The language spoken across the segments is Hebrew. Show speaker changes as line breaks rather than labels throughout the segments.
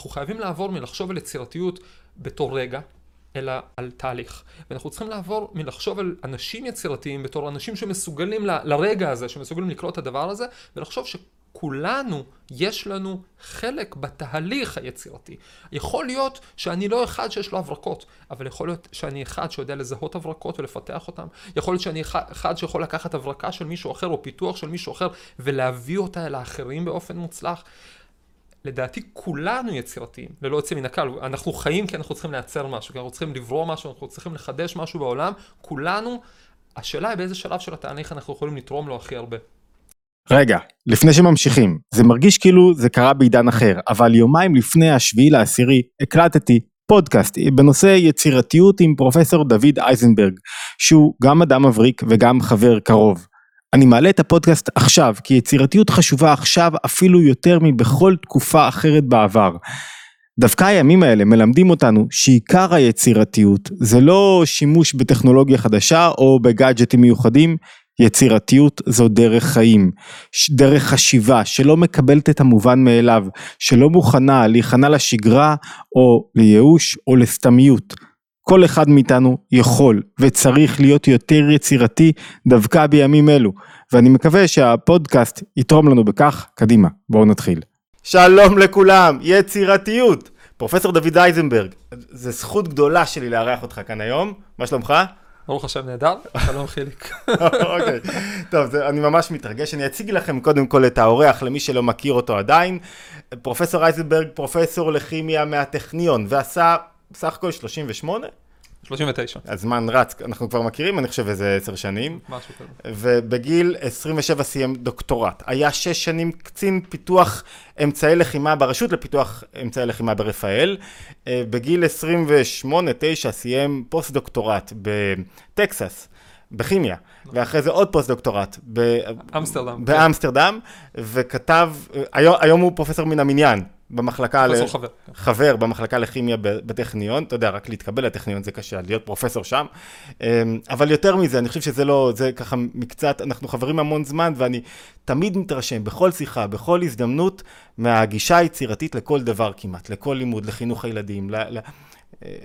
אנחנו חייבים לעבור מלחשוב על יצירתיות בתור רגע, אלא על תהליך. ואנחנו צריכים לעבור מלחשוב על אנשים יצירתיים בתור אנשים שמסוגלים ל, לרגע הזה, שמסוגלים לקרוא את הדבר הזה, ולחשוב שכולנו, יש לנו חלק בתהליך היצירתי. יכול להיות שאני לא אחד שיש לו הברקות, אבל יכול להיות שאני אחד שיודע לזהות הברקות ולפתח אותן. יכול להיות שאני אחד שיכול לקחת הברקה של מישהו אחר או פיתוח של מישהו אחר ולהביא אותה אל האחרים באופן מוצלח. לדעתי כולנו יצירתיים, ללא יוצא מן הכלל. אנחנו חיים כי אנחנו צריכים לייצר משהו, כי אנחנו צריכים לברוא משהו, אנחנו צריכים לחדש משהו בעולם. כולנו, השאלה היא באיזה שלב של התהליך אנחנו יכולים לתרום לו הכי הרבה.
רגע, לפני שממשיכים, זה מרגיש כאילו זה קרה בעידן אחר, אבל יומיים לפני השביעי לעשירי הקלטתי פודקאסט בנושא יצירתיות עם פרופסור דוד אייזנברג, שהוא גם אדם מבריק וגם חבר קרוב. אני מעלה את הפודקאסט עכשיו, כי יצירתיות חשובה עכשיו אפילו יותר מבכל תקופה אחרת בעבר. דווקא הימים האלה מלמדים אותנו שעיקר היצירתיות זה לא שימוש בטכנולוגיה חדשה או בגאדג'טים מיוחדים, יצירתיות זו דרך חיים, דרך חשיבה שלא מקבלת את המובן מאליו, שלא מוכנה להיכנע לשגרה או לייאוש או לסתמיות. כל אחד מאיתנו יכול וצריך להיות יותר יצירתי דווקא בימים אלו, ואני מקווה שהפודקאסט יתרום לנו בכך. קדימה, בואו נתחיל. שלום לכולם, יצירתיות. פרופסור דוד אייזנברג, זו זכות גדולה שלי לארח אותך כאן היום, מה שלומך?
ברוך השם נהדר, שלום חיליק.
אוקיי, טוב, זה, אני ממש מתרגש, אני אציג לכם קודם כל את האורח למי שלא מכיר אותו עדיין. פרופסור אייזנברג, פרופסור לכימיה מהטכניון, ועשה סך הכל 38?
39.
הזמן רץ, אנחנו כבר מכירים, אני חושב, איזה עשר שנים.
משהו כזה.
ובגיל 27 סיים דוקטורט. היה שש שנים קצין פיתוח אמצעי לחימה ברשות לפיתוח אמצעי לחימה ברפאל. אה, בגיל 28-9 סיים פוסט דוקטורט בטקסס. בכימיה, ואחרי זה עוד פוסט דוקטורט
באמסטרדם,
באמסטרדם וכתב, אה, היום, היום הוא פרופסור מן המניין, במחלקה,
פרופסור חבר.
חבר במחלקה לכימיה בטכניון, אתה יודע, רק להתקבל לטכניון זה קשה, להיות פרופסור שם, אמ, אבל יותר מזה, אני חושב שזה לא, זה ככה מקצת, אנחנו חברים המון זמן, ואני תמיד מתרשם, בכל שיחה, בכל הזדמנות, מהגישה היצירתית לכל דבר כמעט, לכל לימוד, לחינוך הילדים, ל...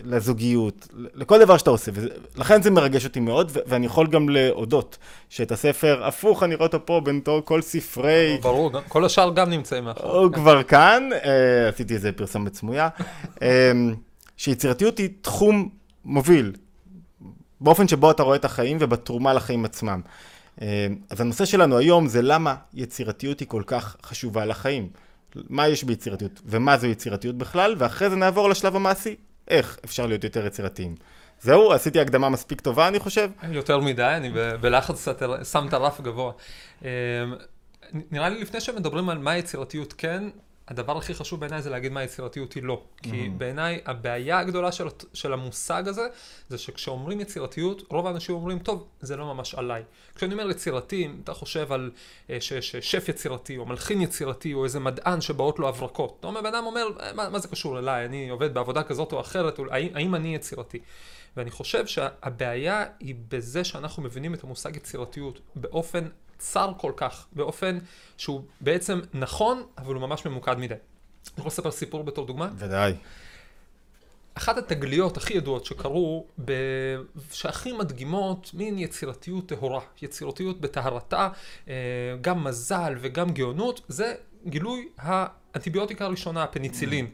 לזוגיות, לכל דבר שאתה עושה, ולכן זה מרגש אותי מאוד, ואני יכול גם להודות שאת הספר הפוך, אני רואה אותו פה בין כל ספרי...
ברור, כל השאר גם נמצאים מאחור.
הוא כבר כאן, אה, עשיתי איזה פרסומת סמויה, אה, שיצירתיות היא תחום מוביל, באופן שבו אתה רואה את החיים ובתרומה לחיים עצמם. אה, אז הנושא שלנו היום זה למה יצירתיות היא כל כך חשובה לחיים. מה יש ביצירתיות ומה זו יצירתיות בכלל, ואחרי זה נעבור לשלב המעשי, איך אפשר להיות יותר יצירתיים. זהו, עשיתי הקדמה מספיק טובה, אני חושב.
יותר מדי, אני בלחץ שם את הרף גבוה. אמ, נראה לי לפני שמדברים על מה יצירתיות כן, הדבר הכי חשוב בעיניי זה להגיד מה יצירתיות היא לא. כי mm-hmm. בעיניי הבעיה הגדולה של, של המושג הזה, זה שכשאומרים יצירתיות, רוב האנשים אומרים, טוב, זה לא ממש עליי. כשאני אומר יצירתי, אתה חושב על אה, שף יצירתי, או מלחין יצירתי, או איזה מדען שבאות לו הברקות. אתה אומר, בן אדם אומר, מה, מה זה קשור אליי? אני עובד בעבודה כזאת או אחרת, האם, האם אני יצירתי? ואני חושב שהבעיה היא בזה שאנחנו מבינים את המושג יצירתיות באופן צר כל כך, באופן שהוא בעצם נכון, אבל הוא ממש ממוקד מדי. אני יכול לספר סיפור בתור דוגמה?
ודאי.
אחת התגליות הכי ידועות שקרו, ב... שהכי מדגימות מין יצירתיות טהורה, יצירתיות בטהרתה, אה, גם מזל וגם גאונות, זה גילוי האנטיביוטיקה הראשונה, הפניצילין.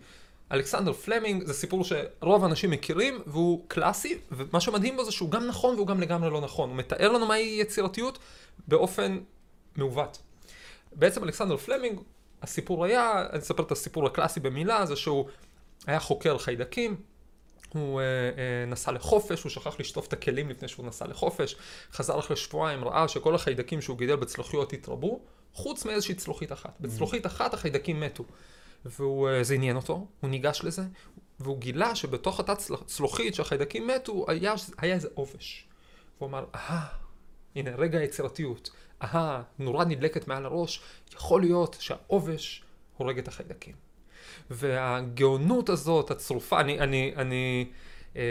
אלכסנדר פלמינג זה סיפור שרוב האנשים מכירים והוא קלאסי, ומה שמדהים בו זה שהוא גם נכון והוא גם לגמרי לא נכון. הוא מתאר לנו מהי יצירתיות באופן מעוות. בעצם אלכסנדר פלמינג, הסיפור היה, אני אספר את הסיפור הקלאסי במילה, זה שהוא היה חוקר חיידקים, הוא אה, אה, נסע לחופש, הוא שכח לשטוף את הכלים לפני שהוא נסע לחופש, חזר אחרי שבועיים, ראה שכל החיידקים שהוא גידל בצלוחיות התרבו, חוץ מאיזושהי צלוחית אחת. בצלוחית אחת החיידקים מתו. וזה אה, עניין אותו, הוא ניגש לזה, והוא גילה שבתוך אותה צלוחית שהחיידקים מתו, היה, היה איזה עובש. והוא אמר, אהה, הנה רגע היצירתיות, אהה, נורה נדלקת מעל הראש, יכול להיות שהעובש הורג את החיידקים. והגאונות הזאת, הצרופה, אני, אני, אני, אה,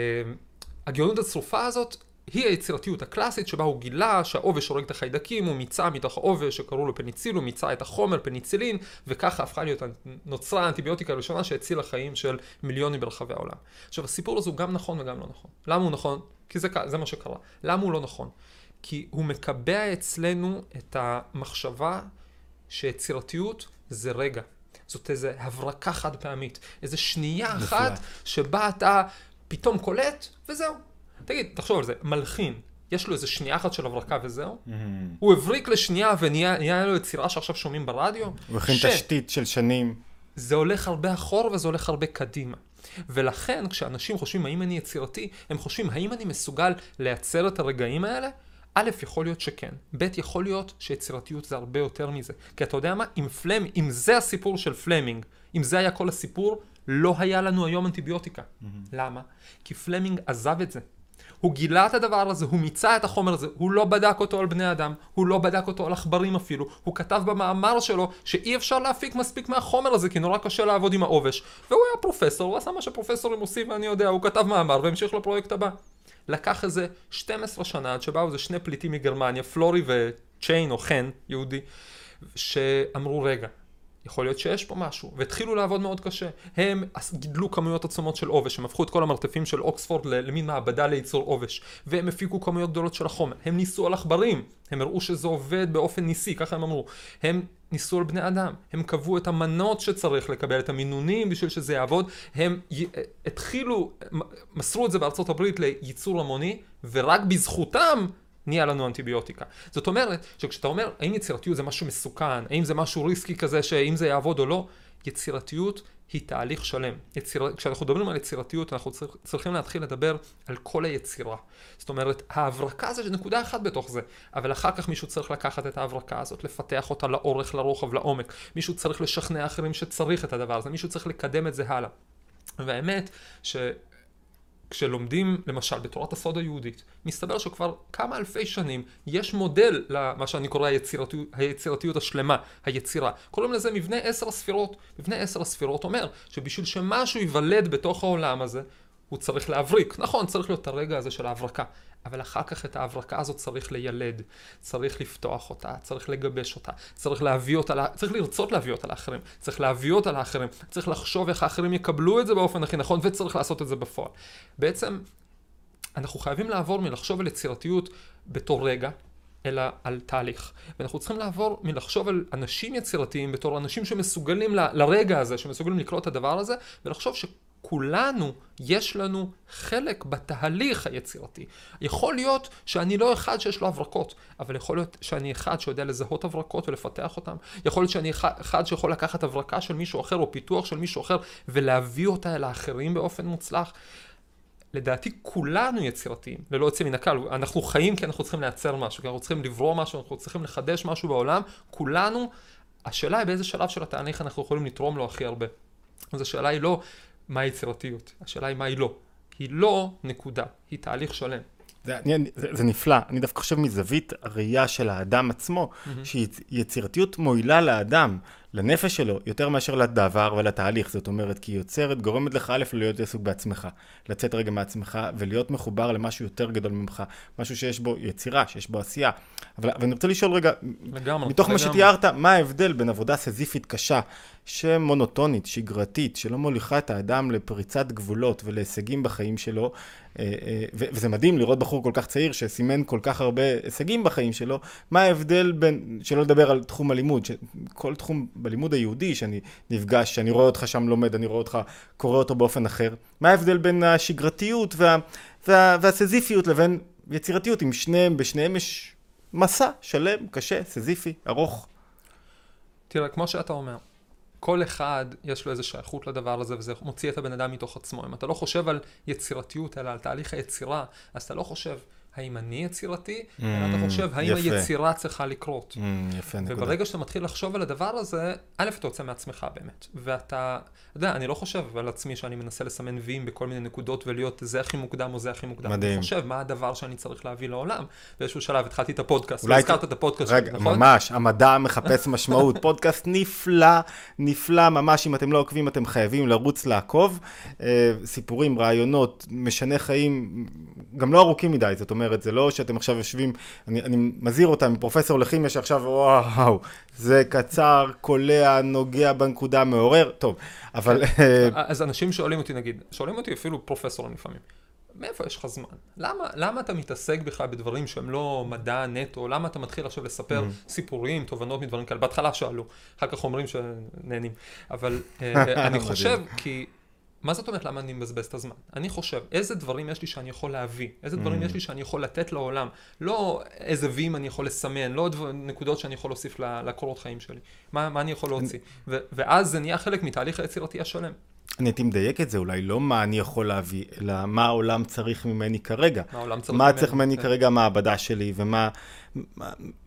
הגאונות הצרופה הזאת היא היצירתיות הקלאסית שבה הוא גילה שהעובש הורג את החיידקים, הוא מיצה מתוך העובש שקראו לו פניציל, הוא מיצה את החומר פניצילין, וככה הפכה להיות, נוצרה האנטיביוטיקה הראשונה שהצילה חיים של מיליונים ברחבי העולם. עכשיו, הסיפור הזה הוא גם נכון וגם לא נכון. למה הוא נכון? כי זה, זה מה שקרה. למה הוא לא נכון? כי הוא מקבע אצלנו את המחשבה שיצירתיות זה רגע. זאת איזו הברקה חד פעמית. איזו שנייה
נפלא.
אחת שבה אתה פתאום קולט, וזהו. תגיד, תחשוב על זה, מלחין, יש לו איזה שנייה אחת של הברקה וזהו?
Mm.
הוא הבריק לשנייה ונהיה נהיה לו יצירה שעכשיו שומעים ברדיו?
הוא הכין
ש-
תשתית של שנים.
זה הולך הרבה אחורה וזה הולך הרבה קדימה. ולכן כשאנשים חושבים האם אני יצירתי, הם חושבים האם אני מסוגל לייצר את הרגעים האלה? א', יכול להיות שכן. ב', יכול להיות שיצירתיות זה הרבה יותר מזה. כי אתה יודע מה? אם פלם, אם זה הסיפור של פלמינג, אם זה היה כל הסיפור, לא היה לנו היום אנטיביוטיקה. למה? כי פלמינג עזב את זה. הוא גילה את הדבר הזה, הוא מיצה את החומר הזה, הוא לא בדק אותו על בני אדם, הוא לא בדק אותו על עכברים אפילו, הוא כתב במאמר שלו שאי אפשר להפיק מספיק מהחומר הזה כי נורא קשה לעבוד עם העובש. והוא היה פרופסור, הוא עשה מה שפרופסורים עושים ואני יודע, הוא כתב מאמר והמשיך לפרויקט הבא. לקח איזה 12 שנה עד שבאו איזה שני פליטים מגרמניה, פלורי וצ'יין או חן, יהודי, שאמרו רגע, יכול להיות שיש פה משהו, והתחילו לעבוד מאוד קשה. הם גידלו כמויות עצומות של עובש, הם הפכו את כל המרתפים של אוקספורד למין מעבדה לייצור עובש, והם הפיקו כמויות גדולות של החומר. הם ניסו על עכברים, הם הראו שזה עובד באופן ניסי, ככה הם אמרו. הם ניסו על בני אדם, הם קבעו את המנות שצריך לקבל, את המינונים בשביל שזה יעבוד, הם י- התחילו, מסרו את זה בארצות הברית לייצור המוני, ורק בזכותם נהיה לנו אנטיביוטיקה. זאת אומרת, שכשאתה אומר, האם יצירתיות זה משהו מסוכן, האם זה משהו ריסקי כזה, שאם זה יעבוד או לא, יצירתיות היא תהליך שלם. יציר... כשאנחנו מדברים על יצירתיות, אנחנו צריך, צריכים להתחיל לדבר על כל היצירה. זאת אומרת, ההברקה זה נקודה אחת בתוך זה, אבל אחר כך מישהו צריך לקחת את ההברקה הזאת, לפתח אותה לאורך, לרוחב, לעומק. מישהו צריך לשכנע אחרים שצריך את הדבר הזה, מישהו צריך לקדם את זה הלאה. והאמת, ש... כשלומדים למשל בתורת הסוד היהודית, מסתבר שכבר כמה אלפי שנים יש מודל למה שאני קורא היצירתיות, היצירתיות השלמה, היצירה. קוראים לזה מבנה עשר הספירות. מבנה עשר הספירות אומר שבשביל שמשהו ייוולד בתוך העולם הזה, הוא צריך להבריק. נכון, צריך להיות הרגע הזה של ההברקה. אבל אחר כך את ההברקה הזאת צריך לילד, צריך לפתוח אותה, צריך לגבש אותה, צריך להביא אותה, צריך לרצות להביא אותה לאחרים, צריך להביא אותה לאחרים, צריך לחשוב איך האחרים יקבלו את זה באופן הכי נכון, וצריך לעשות את זה בפועל. בעצם, אנחנו חייבים לעבור מלחשוב על יצירתיות בתור רגע, אלא על תהליך. ואנחנו צריכים לעבור מלחשוב על אנשים יצירתיים בתור אנשים שמסוגלים ל- לרגע הזה, שמסוגלים לקרוא את הדבר הזה, ולחשוב שכולנו, יש לנו חלק בתהליך היצירתי. יכול להיות שאני לא אחד שיש לו הברקות, אבל יכול להיות שאני אחד שיודע לזהות הברקות ולפתח אותן. יכול להיות שאני אחד שיכול לקחת הברקה של מישהו אחר או פיתוח של מישהו אחר ולהביא אותה אל האחרים באופן מוצלח. לדעתי כולנו יצירתיים, ללא יוצא מן הכלל. אנחנו חיים כי אנחנו צריכים לייצר משהו, כי אנחנו צריכים לברוא משהו, אנחנו צריכים לחדש משהו בעולם. כולנו, השאלה היא באיזה שלב של התהליך אנחנו יכולים לתרום לו הכי הרבה. אז השאלה היא לא מה יצירתיות, השאלה היא מה היא לא. היא לא נקודה, היא תהליך שלם.
זה, אני, זה, זה נפלא, אני דווקא חושב מזווית הראייה של האדם עצמו, שיצירתיות מועילה לאדם, לנפש שלו, יותר מאשר לדבר ולתהליך, זאת אומרת, כי היא יוצרת, גורמת לך א', להיות עסוק בעצמך, לצאת רגע מעצמך ולהיות מחובר למשהו יותר גדול ממך, משהו שיש בו יצירה, שיש בו עשייה. אבל, אני רוצה לשאול רגע,
לגמרי.
מתוך מה
לגמרי.
שתיארת, מה ההבדל בין עבודה סזיפית קשה, שמונוטונית, שגרתית, שלא מוליכה את האדם לפריצת גבולות ולהישגים בחיים שלו, אה, אה, וזה מדהים לראות בחור כל כך צעיר שסימן כל כך הרבה הישגים בחיים שלו, מה ההבדל בין, שלא לדבר על תחום הלימוד, כל תחום בלימוד היהודי שאני נפגש, שאני רואה אותך שם לומד, אני רואה אותך קורא אותו באופן אחר, מה ההבדל בין השגרתיות וה, וה, והסזיפיות לבין יצירתיות, אם שניהם, בשניהם יש מסע שלם, קשה, סזיפי, ארוך.
תראה, כמו שאתה אומר, כל אחד יש לו איזו שייכות לדבר הזה, וזה מוציא את הבן אדם מתוך עצמו. אם אתה לא חושב על יצירתיות, אלא על תהליך היצירה, אז אתה לא חושב, האם אני יצירתי, אלא אתה
Mm,
חושב, האם
יפה.
היצירה צריכה לקרות.
Mm, יפה, נקודה.
וברגע שאתה מתחיל לחשוב על הדבר הזה, א', אתה יוצא מעצמך באמת. ואתה, אתה יודע, אני לא חושב על עצמי שאני מנסה לסמן ויים בכל מיני נקודות ולהיות זה הכי מוקדם או זה הכי מוקדם.
מדהים.
אני חושב מה הדבר שאני צריך להביא לעולם. באיזשהו שלב התחלתי את הפודקאסט,
אולי
לא הזכרת את הפודקאסט שלי,
רגע,
נכון?
ממש, המדע מחפש משמעות. פודקאסט נפלא, נפלא, ממש, אם אתם לא עוקבים, אתם חייבים לרוץ לעקוב. אה, סיפורים, רעיונות, משנה חיים, גם לא ארוכים מדי, זאת אומרת... אומרת, זה לא שאתם עכשיו יושבים, אני, אני מזהיר אותם מפרופסור לכימיה שעכשיו, וואו, זה קצר, קולע, נוגע בנקודה, מעורר, טוב, אבל... אה,
אז אנשים שואלים אותי, נגיד, שואלים אותי אפילו פרופסורים לפעמים. מאיפה יש לך זמן? למה, למה אתה מתעסק בכלל בדברים שהם לא מדע נטו? למה אתה מתחיל עכשיו לספר mm. סיפורים, תובנות מדברים כאלה? בהתחלה שאלו, אחר כך אומרים שנהנים. אבל אה, אני חושב, כי... מה זאת אומרת למה אני מבזבז את הזמן? אני חושב, איזה דברים יש לי שאני יכול להביא? איזה דברים mm. יש לי שאני יכול לתת לעולם? לא איזה ויים אני יכול לסמן, לא דבר, נקודות שאני יכול להוסיף לקורות חיים שלי. מה, מה אני יכול להוציא? ו- ואז זה נהיה חלק מתהליך היצירתי השלם.
אני הייתי מדייק את זה, אולי לא מה אני יכול להביא, אלא מה העולם צריך ממני כרגע.
מה העולם צריך
ממני. מה צריך ממני כן. כרגע המעבדה שלי, ומה...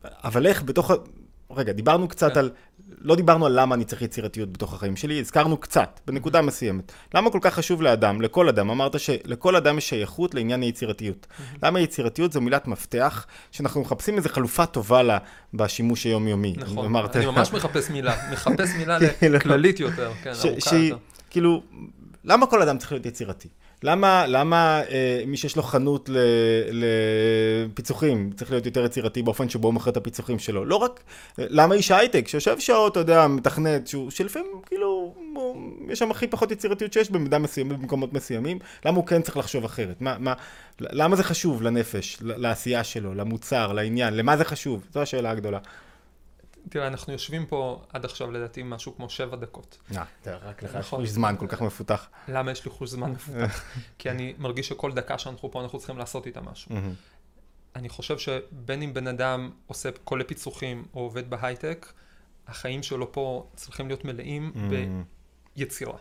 אבל איך בתוך... רגע, דיברנו קצת כן. על... לא דיברנו על למה אני צריך יצירתיות בתוך החיים שלי, הזכרנו קצת, בנקודה מסוימת. למה כל כך חשוב לאדם, לכל אדם? אמרת שלכל אדם יש שייכות לעניין היצירתיות. למה יצירתיות זו מילת מפתח, שאנחנו מחפשים איזו חלופה טובה לה בשימוש היומיומי.
נכון, אני ממש מחפש מילה, מחפש מילה כללית יותר, כן, ארוכה יותר.
כאילו, למה כל אדם צריך להיות יצירתי? למה, למה אה, מי שיש לו חנות לפיצוחים צריך להיות יותר יצירתי באופן שבו הוא מוכר את הפיצוחים שלו? לא רק, למה איש הייטק שיושב שעות, אתה יודע, מתכנת, שהוא, שלפעמים כאילו, הוא, יש שם הכי פחות יצירתיות שיש במידה מסוימת, במקומות מסוימים, למה הוא כן צריך לחשוב אחרת? מה, מה, למה זה חשוב לנפש, לעשייה שלו, למוצר, לעניין, למה זה חשוב? זו השאלה הגדולה.
תראה, אנחנו יושבים פה עד עכשיו לדעתי משהו כמו שבע דקות.
אה, רק לך יש חוש זמן כל כך מפותח.
למה יש לי חוש זמן מפותח? כי אני מרגיש שכל דקה שאנחנו פה אנחנו צריכים לעשות איתה משהו. אני חושב שבין אם בן אדם עושה קולי פיצוחים או עובד בהייטק, החיים שלו פה צריכים להיות מלאים ביצירה.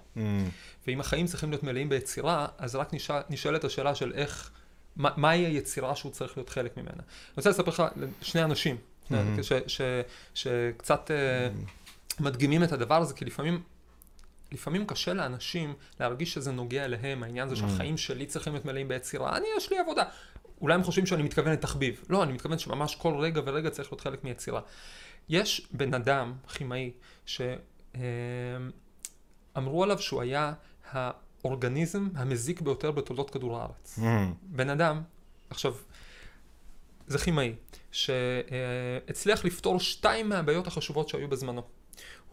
ואם החיים צריכים להיות מלאים ביצירה, אז רק נשאלת השאלה של איך, מהי היצירה שהוא צריך להיות חלק ממנה. אני רוצה לספר לך שני אנשים שקצת אה, מדגימים את הדבר הזה, כי לפעמים... לפעמים קשה לאנשים להרגיש שזה נוגע אליהם, העניין הזה שהחיים שלי צריכים להיות מלאים ביצירה. אני, יש לי עבודה. אולי הם חושבים שאני מתכוון לתחביב. לא, אני מתכוון שממש כל רגע ורגע צריך להיות חלק מיצירה. יש בן אדם, כימאי, שאמרו עליו שהוא היה האורגניזם המזיק ביותר בתולדות כדור הארץ. בן אדם, עכשיו, זה כימאי, שהצליח לפתור שתיים מהבעיות החשובות שהיו בזמנו.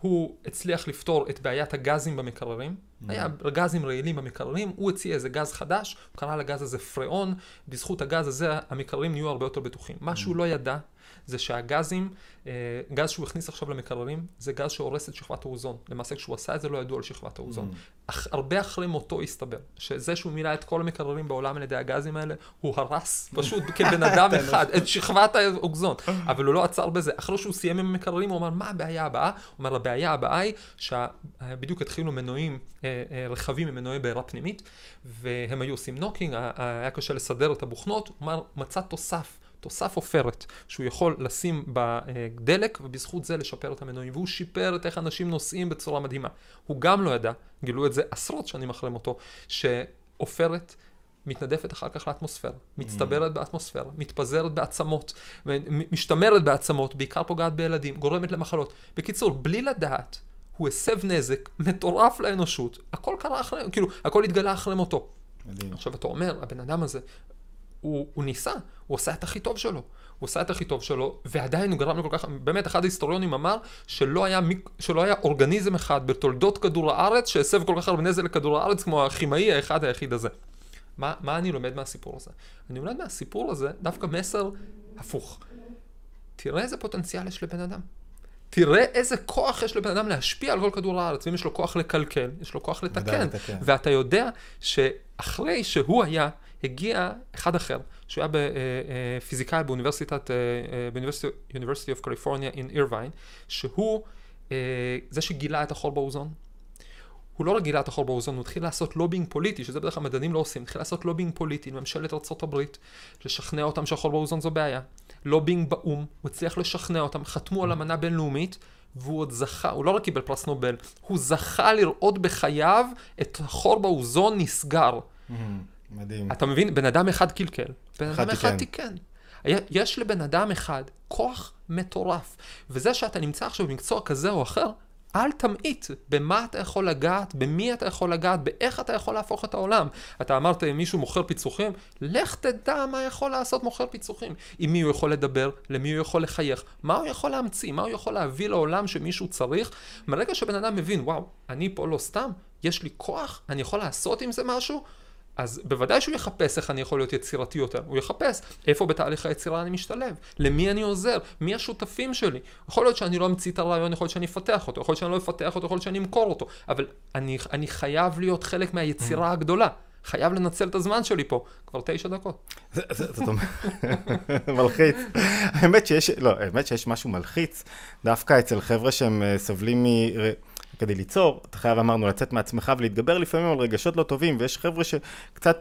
הוא הצליח לפתור את בעיית הגזים במקררים, mm-hmm. היה גזים רעילים במקררים, הוא הציע איזה גז חדש, הוא קרא לגז הזה פריאון, בזכות הגז הזה המקררים נהיו הרבה יותר בטוחים. מה שהוא mm-hmm. לא ידע, זה שהגזים, אה, גז שהוא הכניס עכשיו למקררים, זה גז שהורס את שכבת האוזון. למעשה כשהוא עשה את זה לא ידעו על שכבת האוזון. Mm. אך, הרבה אחרי מותו הסתבר, שזה שהוא מילא את כל המקררים בעולם על ידי הגזים האלה, הוא הרס פשוט כבן אדם אחד את שכבת האוזון. אבל הוא לא עצר בזה. אחרי שהוא סיים עם המקררים, הוא אמר, מה הבעיה הבאה? הוא אומר, הבעיה הבאה היא שבדיוק התחילו מנועים, אה, אה, רכבים עם מנועי בעירה פנימית, והם היו עושים knocking, היה קשה לסדר את הבוכנות, הוא אמר, מצא תוסף. תוסף עופרת שהוא יכול לשים בדלק ובזכות זה לשפר את המנועים והוא שיפר את איך אנשים נוסעים בצורה מדהימה. הוא גם לא ידע, גילו את זה עשרות שנים אחרי מותו, שעופרת מתנדפת אחר כך לאטמוספירה, מצטברת באטמוספירה, מתפזרת בעצמות, משתמרת בעצמות, בעיקר פוגעת בילדים, גורמת למחלות. בקיצור, בלי לדעת, הוא הסב נזק מטורף לאנושות, הכל קרה אחרי, כאילו, הכל התגלה אחרי מותו. מדהים. עכשיו אתה אומר, הבן אדם הזה, הוא, הוא ניסה, הוא עשה את הכי טוב שלו. הוא עשה את הכי טוב שלו, ועדיין הוא גרם לכל כך, באמת אחד ההיסטוריונים אמר שלא היה, שלא היה אורגניזם אחד בתולדות כדור הארץ שהסב כל כך הרבה נזק לכדור הארץ כמו הכימאי האחד היחיד הזה. מה, מה אני לומד מהסיפור הזה? אני לומד מהסיפור הזה דווקא מסר הפוך. תראה איזה פוטנציאל יש לבן אדם. תראה איזה כוח יש לבן אדם להשפיע על כל כדור הארץ, ואם יש לו כוח לקלקל, יש לו כוח לתקן. ואתה יודע שאחרי שהוא היה הגיע אחד אחר, שהוא היה אה, אה, באוניברסיטת, ב University of California in Irvine, שהוא אה, זה שגילה את החור באוזון. הוא לא רק גילה את החור באוזון, הוא התחיל לעשות לובינג פוליטי, שזה בדרך כלל מדענים לא עושים, התחיל לעשות לובינג פוליטי לממשלת ארה"ב, לשכנע אותם שהחור באוזון זו בעיה. לובינג באו"ם, הוא הצליח לשכנע אותם, חתמו על אמנה בינלאומית, והוא עוד זכה, הוא לא רק קיבל פרס נובל, הוא זכה לראות בחייו את החור באוזון נסגר. Mm-hmm.
מדהים.
אתה מבין? בן אדם אחד קלקל, בן אדם אחד תיקן. יש לבן אדם אחד כוח מטורף, וזה שאתה נמצא עכשיו במקצוע כזה או אחר, אל תמעיט במה אתה יכול לגעת, במי אתה יכול לגעת, באיך אתה יכול להפוך את העולם. אתה אמרת, אם מישהו מוכר פיצוחים, לך תדע מה יכול לעשות מוכר פיצוחים. עם מי הוא יכול לדבר, למי הוא יכול לחייך, מה הוא יכול להמציא, מה הוא יכול להביא לעולם שמישהו צריך. מרגע שבן אדם מבין, וואו, אני פה לא סתם, יש לי כוח, אני יכול לעשות עם זה משהו, אז בוודאי שהוא יחפש איך אני יכול להיות יצירתי יותר. הוא יחפש איפה בתהליך היצירה אני משתלב, למי אני עוזר, מי השותפים שלי. יכול להיות שאני לא אמציא את הרעיון, יכול להיות שאני אפתח אותו, יכול להיות שאני לא אפתח אותו, יכול להיות שאני אמכור אותו, אבל אני, אני חייב להיות חלק מהיצירה הגדולה. חייב לנצל את הזמן שלי פה, כבר תשע דקות.
זאת אומרת, מלחיץ. האמת שיש, לא, האמת שיש משהו מלחיץ, דווקא אצל חבר'ה שהם אה, סובלים מ... כדי ליצור, אתה חייב, אמרנו, לצאת מעצמך ולהתגבר לפעמים על רגשות לא טובים, ויש חבר'ה שקצת,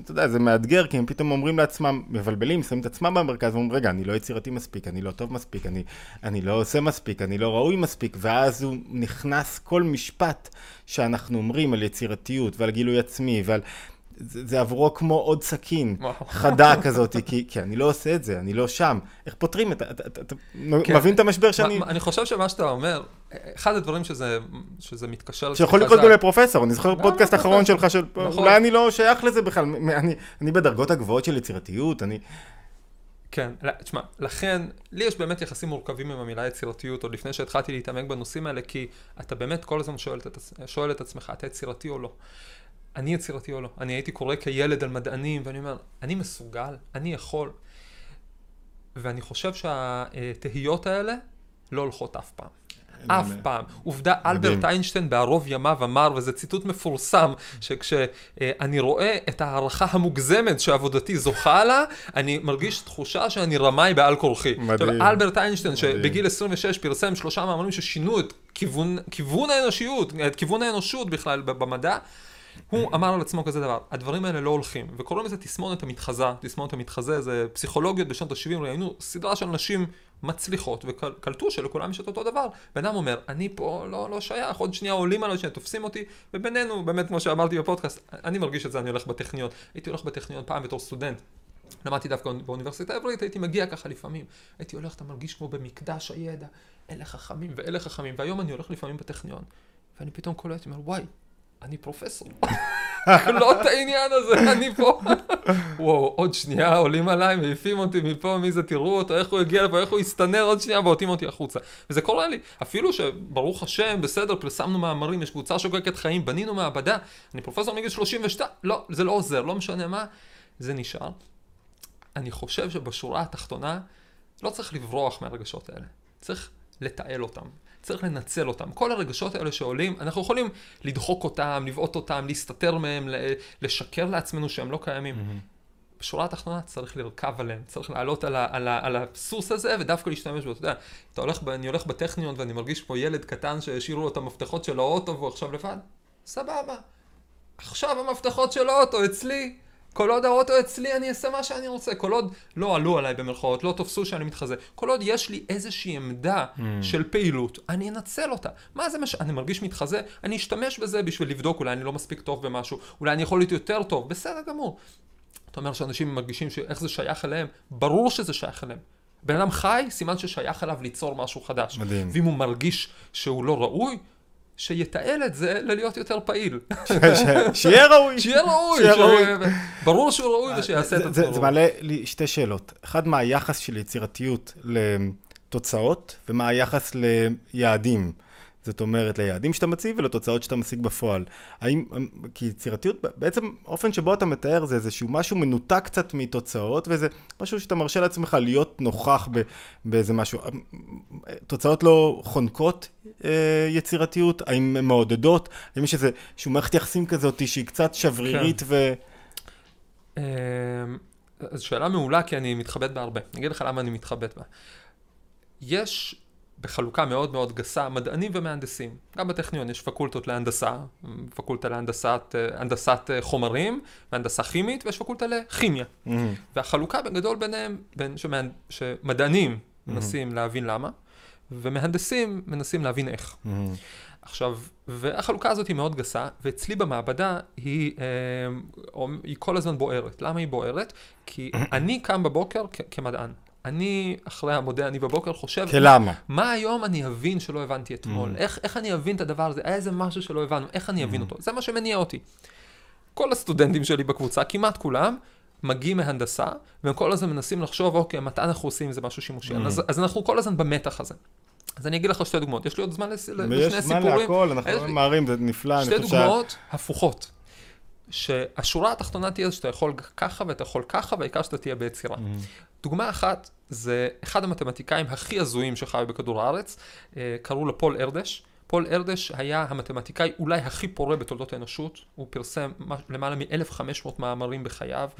אתה יודע, זה מאתגר, כי הם פתאום אומרים לעצמם, מבלבלים, שמים את עצמם במרכז, ואומרים, רגע, אני לא יצירתי מספיק, אני לא טוב מספיק, אני, אני לא עושה מספיק, אני לא ראוי מספיק, ואז הוא נכנס כל משפט שאנחנו אומרים על יצירתיות ועל גילוי עצמי ועל... זה, זה עבורו כמו עוד סכין חדה כזאת, כי, כי אני לא עושה את זה, אני לא שם. איך פותרים את זה? אתה, אתה, אתה כן. מבין את המשבר שאני...
אני חושב שמה שאתה אומר, אחד הדברים שזה, שזה מתקשר...
שיכול לקרות גם לפרופסור, אני זוכר פודקאסט אחרון שלך, של... נכון. אולי אני לא שייך לזה בכלל, אני, אני בדרגות הגבוהות של יצירתיות, אני...
כן, תשמע, לכן, לי יש באמת יחסים מורכבים עם המילה יצירתיות, עוד לפני שהתחלתי להתעמק בנושאים האלה, כי אתה באמת כל הזמן שואל את, שואל את עצמך, אתה יצירתי או לא? אני יצירתי או לא. אני הייתי קורא כילד על מדענים, ואני אומר, אני מסוגל, אני יכול. ואני חושב שהתהיות האלה לא הולכות אף פעם. אף פעם. עובדה, אלברט איינשטיין בערוב ימיו אמר, וזה ציטוט מפורסם, שכשאני רואה את ההערכה המוגזמת שעבודתי זוכה לה, אני מרגיש תחושה שאני רמאי בעל כורחי. מדהים. אלברט איינשטיין, שבגיל 26 פרסם שלושה מאמרים ששינו את כיוון, כיוון האנושיות, את כיוון האנושות בכלל במדע, הוא אמר על עצמו כזה דבר, הדברים האלה לא הולכים, וקוראים לזה תסמונת המתחזה, תסמונת המתחזה זה פסיכולוגיות בשנות ה-70, ראינו סדרה של נשים מצליחות, וקלטו שלכולם יש את אותו דבר. בן אדם אומר, אני פה לא, לא שייך, עוד שנייה עולים עליי, שנייה תופסים אותי, ובינינו, באמת כמו שאמרתי בפודקאסט, אני מרגיש את זה, אני הולך בטכניון. הייתי הולך בטכניון פעם בתור סטודנט. למדתי דווקא באוניברסיטה העברית, הייתי מגיע ככה לפעמים. הייתי הולך, אתה מרגיש כמו במקדש הידע, אלה חכמים ואלה חכמים, והיום אני הולך לפעמים בטכניון, ואני פתאום קולט, אומר, וואי, אני פרופסור. לא את העניין הזה, אני פה. וואו, עוד שנייה עולים עליי, מעיפים אותי מפה, מי זה, תראו אותו, איך הוא הגיע לפה, איך הוא הסתנר עוד שנייה, ועוטים אותי החוצה. וזה קורה לי, אפילו שברוך השם, בסדר, פרסמנו מאמרים, יש קבוצה שוקקת חיים, בנינו מעבדה, אני פרופסור מגיל 32, לא, זה לא עוזר, לא משנה מה, זה נשאר. אני חושב שבשורה התחתונה, לא צריך לברוח מהרגשות האלה, צריך לתעל אותם. צריך לנצל אותם. כל הרגשות האלה שעולים, אנחנו יכולים לדחוק אותם, לבעוט אותם, להסתתר מהם, לשקר לעצמנו שהם לא קיימים. Mm-hmm. בשורה התחתונה צריך לרכב עליהם, צריך לעלות על, ה, על, ה, על הסוס הזה ודווקא להשתמש בו. אתה יודע, אתה הולך, אני הולך בטכניון ואני מרגיש כמו ילד קטן שהשאירו לו את המפתחות של האוטו והוא עכשיו לבד, סבבה. עכשיו המפתחות של האוטו אצלי, כל עוד האוטו אצלי אני אעשה מה שאני רוצה, כל עוד לא עלו עליי במרכאות, לא תופסו שאני מתחזה, כל עוד יש לי איזושהי עמדה mm. של פעילות, אני אנצל אותה. מה זה מה ש... אני מרגיש מתחזה, אני אשתמש בזה בשביל לבדוק, אולי אני לא מספיק טוב במשהו, אולי אני יכול להיות יותר טוב, בסדר גמור. אתה אומר שאנשים מרגישים שאיך זה שייך אליהם, ברור שזה שייך אליהם. בן אדם חי, סימן ששייך אליו ליצור משהו חדש. מדהים. ואם הוא מרגיש שהוא לא ראוי, שיתעל את זה ללהיות יותר פעיל.
שיהיה ראוי.
שיהיה ראוי. ברור שהוא ראוי ושיעשה את
עצמו. זה מעלה לי שתי שאלות. אחד, מה היחס של יצירתיות לתוצאות, ומה היחס ליעדים. זאת אומרת, ליעדים שאתה מציב ולתוצאות שאתה משיג בפועל. האם, כי יצירתיות, בעצם האופן שבו אתה מתאר זה איזשהו משהו מנותק קצת מתוצאות, וזה משהו שאתה מרשה לעצמך להיות נוכח ב, באיזה משהו. תוצאות לא חונקות אה, יצירתיות? האם הן מעודדות? האם יש איזשהו מערכת יחסים כזאת שהיא קצת שברירית כן. ו...
אה, זו שאלה מעולה, כי אני מתחבט בה הרבה. אני אגיד לך למה אני מתחבט בה. יש בחלוקה מאוד מאוד גסה, מדענים ומהנדסים. גם בטכניון יש פקולטות להנדסה, פקולטה להנדסת הנדסת חומרים, והנדסה כימית, ויש פקולטה לכימיה. Mm-hmm. והחלוקה בגדול ביניהם, בין שמהנ... שמדענים mm-hmm. מנסים להבין למה, ומהנדסים מנסים להבין איך. Mm-hmm. עכשיו, והחלוקה הזאת היא מאוד גסה, ואצלי במעבדה היא, אה, היא כל הזמן בוערת. למה היא בוערת? כי אני קם בבוקר כ- כמדען. אני, אחרי המודה אני בבוקר, חושב,
כלמה?
מה היום אני אבין שלא הבנתי אתמול?
Mm.
איך, איך אני אבין את הדבר הזה? היה איזה משהו שלא הבנו, איך אני אבין
Mm.
אותו? זה מה שמניע אותי. כל הסטודנטים שלי בקבוצה, כמעט כולם, מגיעים מהנדסה, והם כל הזמן מנסים לחשוב, אוקיי, מתי אנחנו עושים איזה משהו שימושי.
Mm.
אז, אז אנחנו כל הזמן במתח הזה. אז אני אגיד לך שתי דוגמאות. יש לי עוד זמן
ויש
לשני
זמן
סיפורים.
להכל, אנחנו
יש
לא ממהרים, זה נפלא,
שתי
חושב.
דוגמאות הפוכות. שהשורה התחתונה תהיה שאתה יכול ככה ואתה יכול ככה, והעיקר שאתה תהיה ביצירה. דוגמה אחת, זה אחד המתמטיקאים הכי הזויים שחיו בכדור הארץ, אה, קראו לו פול ארדש. פול ארדש היה המתמטיקאי אולי הכי פורה בתולדות האנושות, הוא פרסם למעלה מ-1500 מאמרים בחייו,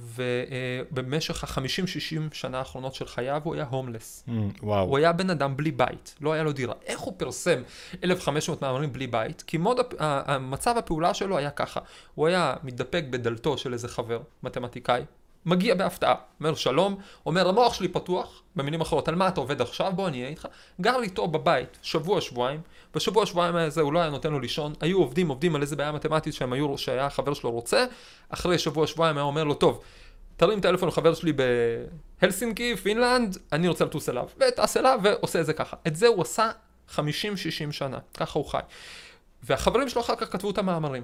ובמשך ה-50-60 שנה האחרונות של חייו הוא היה הומלס.
וואו.
הוא היה בן אדם בלי בית, לא היה לו דירה. איך הוא פרסם 1,500 מאמרים בלי בית? כי מוד, המצב הפעולה שלו היה ככה, הוא היה מתדפק בדלתו של איזה חבר, מתמטיקאי, מגיע בהפתעה, אומר שלום, אומר המוח שלי פתוח, במילים אחרות, על מה אתה עובד עכשיו? בוא אני אהיה איתך. גר איתו בבית שבוע שבועיים, בשבוע שבועיים הזה הוא לא היה נותן לו לישון, היו עובדים עובדים על איזה בעיה מתמטית שהם היו, שהיה החבר שלו רוצה, אחרי שבוע שבועיים היה אומר לו, טוב, תרים טלפון לחבר שלי בהלסינקי, פינלנד, אני רוצה לטוס אליו. וטס אליו ועושה את זה ככה. את זה הוא עשה 50-60 שנה, ככה הוא חי. והחברים שלו אחר כך כתבו את המאמרים.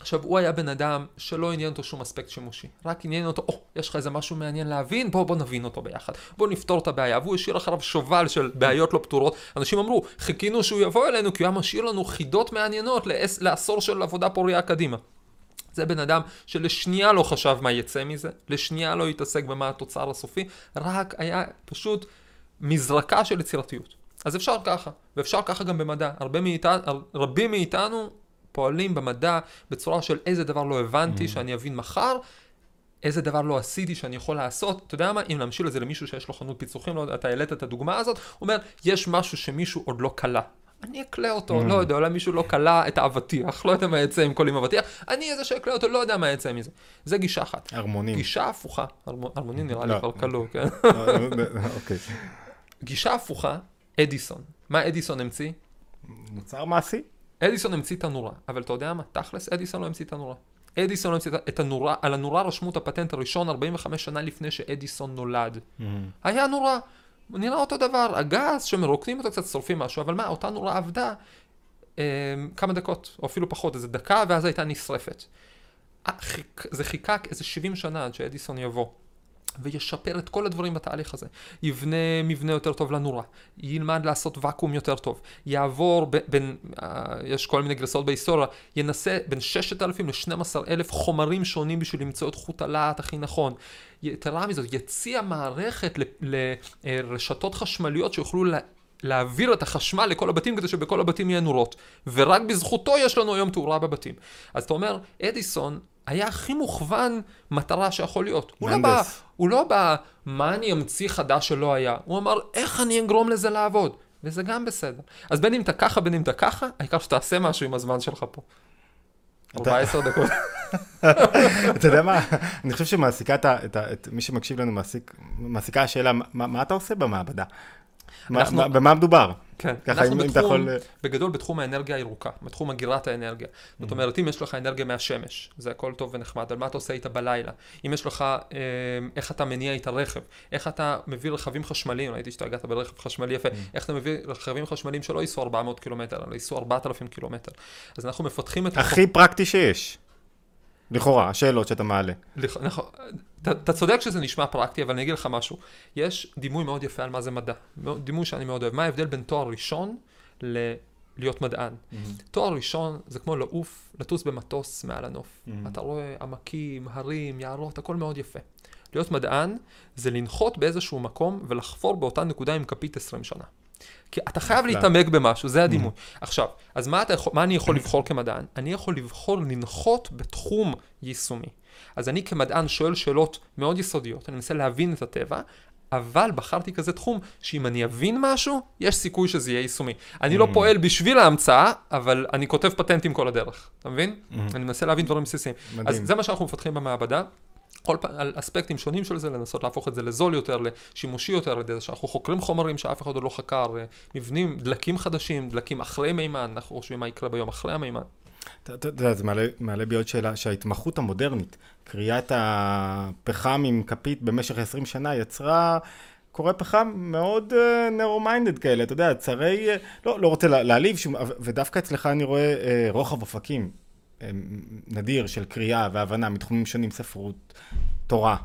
עכשיו, הוא היה בן אדם שלא עניין אותו שום אספקט שימושי. רק עניין אותו, או, oh, יש לך איזה משהו מעניין להבין? בוא, בוא נבין אותו ביחד. בוא נפתור את הבעיה. והוא השאיר אחריו שובל של בעיות לא פתורות. אנשים אמרו, חיכינו שהוא יבוא אלינו, כי הוא היה משאיר לנו חידות מעניינות לעש, לעשור של עבודה פוריה קדימה. זה בן אדם שלשנייה לא חשב מה יצא מזה, לשנייה לא התעסק במה התוצר הסופי, רק היה פשוט מזרקה של יצירתיות. אז אפשר ככה, ואפשר ככה גם במדע. הרבה מאיתנו, רבים מאיתנו פועלים במדע בצורה של איזה דבר לא הבנתי
Mm.
שאני אבין מחר, איזה דבר לא עשיתי שאני יכול לעשות. אתה יודע מה, אם נמשיל את זה למישהו שיש לו חנות פיצוחים, לא אתה העלית את הדוגמה הזאת, הוא אומר, יש משהו שמישהו עוד לא קלע. אני אקלה אותו,
Mm.
לא יודע, אולי מישהו לא קלע את האבטיח, לא יודע מה יצא עם כל עם אבטיח, אני איזה שאקלה אותו, לא יודע מה יצא מזה. זה גישה אחת.
הרמונים.
גישה הפוכה, הרמ- הרמונים נראה לי
לא.
כבר כלוא, כן?
אוקיי.
גישה הפוכה, אדיסון. מה אדיסון המציא?
מוצר מעשי?
אדיסון המציא את הנורה, אבל אתה יודע מה? תכלס, אדיסון לא המציא את הנורה. אדיסון לא המציא את הנורה, על הנורה רשמו את הפטנט הראשון 45 שנה לפני שאדיסון נולד. היה נורה, נראה אותו דבר, הגז שמרוקנים אותו קצת, שורפים משהו, אבל מה, אותה נורה עבדה אה, כמה דקות, או אפילו פחות, איזה דקה, ואז הייתה נשרפת. אה, זה חיכה איזה 70 שנה עד שאדיסון יבוא. וישפר את כל הדברים בתהליך הזה. יבנה מבנה יותר טוב לנורה, ילמד לעשות ואקום יותר טוב, יעבור ב- בין, אה, יש כל מיני גרסאות בהיסטוריה, ינסה בין 6,000 ל-12,000 חומרים שונים בשביל למצוא את חוט הלהט הכי נכון. יתרה מזאת, יציע מערכת לרשתות חשמליות שיוכלו לה... להעביר את החשמל לכל הבתים כדי שבכל הבתים יהיה נורות. ורק בזכותו יש לנו היום תאורה בבתים. אז אתה אומר, אדיסון היה הכי מוכוון מטרה שיכול להיות. הוא לא בא. הוא לא בא, מה אני אמציא חדש שלא היה? הוא אמר, איך אני אגרום לזה לעבוד? וזה גם בסדר. אז בין אם אתה ככה, בין אם אתה ככה, העיקר שתעשה משהו עם הזמן שלך פה.
אתה-
14 דקות.
אתה יודע מה, אני חושב שמעסיקה את את את מי שמקשיב לנו, מעסיק- מעסיקה השאלה, מה- מה אתה עושה במעבדה?
אנחנו-
מה- במה מדובר?
כן,
ככה,
אנחנו
אם אם אתה
בתחום,
יכול...
בגדול בתחום האנרגיה הירוקה, בתחום אגירת האנרגיה. זאת אומרת, אם יש לך אנרגיה מהשמש, זה הכל טוב ונחמד, אבל מה אתה עושה איתה בלילה? אם יש לך, אה, איך אתה מניע איתה רכב, איך אתה מביא רכבים חשמליים, ראיתי שאתה הגעת ברכב חשמלי יפה, איך אתה מביא רכבים חשמליים שלא ייסעו 400 קילומטר, אלא ייסעו 4,000 קילומטר. אז אנחנו מפתחים את...
הכי פרקטי שיש. לכאורה, השאלות שאתה מעלה.
לכ- נכון, אתה, צודק שזה נשמע פרקטי, אבל אני אגיד לך משהו. יש דימוי מאוד יפה על מה זה מדע. דימוי שאני מאוד אוהב. מה ההבדל בין תואר ראשון ל... להיות מדען? תואר ראשון זה כמו לעוף, לטוס במטוס מעל הנוף. אתה רואה עמקים, הרים, יערות, הכל מאוד יפה. להיות מדען זה לנחות באיזשהו מקום ולחפור באותה נקודה עם כפית 20 שנה. כי אתה חייב. להתעמק במשהו, זה הדימוי. עכשיו, אז מה, אתה יכול, מה אני יכול לבחור כמדען? אני יכול לבחור לנחות בתחום יישומי. אז אני כמדען שואל שאלות מאוד יסודיות, אני מנסה להבין את הטבע, אבל בחרתי כזה תחום שאם אני אבין משהו, יש סיכוי שזה יהיה יישומי. אני לא פועל בשביל ההמצאה, אבל אני כותב פטנטים כל הדרך, אתה מבין? אני מנסה להבין דברים בסיסיים. אז
מדהים.
זה מה שאנחנו מפתחים במעבדה. כל פעם על אספקטים שונים של זה, לנסות להפוך את זה לזול יותר, לשימושי יותר, על ידי זה שאנחנו חוקרים חומרים שאף אחד עוד לא חקר, אה, מבנים, דלקים חדשים, דלקים אחרי מימן, אנחנו חושבים מה יקרה ביום אחרי המימן.
אתה יודע, זה מעלה, בי עוד שאלה, שההתמחות המודרנית, קריאת הפחם עם כפית במשך 20 שנה יצרה קוראי פחם מאוד נרו-מיינדד כאלה, אתה יודע, צרי, uh, לא, לא רוצה להעליב ודווקא אצלך אני רואה uh, רוחב אופקים uh, נדיר של קריאה והבנה מתחומים שונים, ספרות, תורה,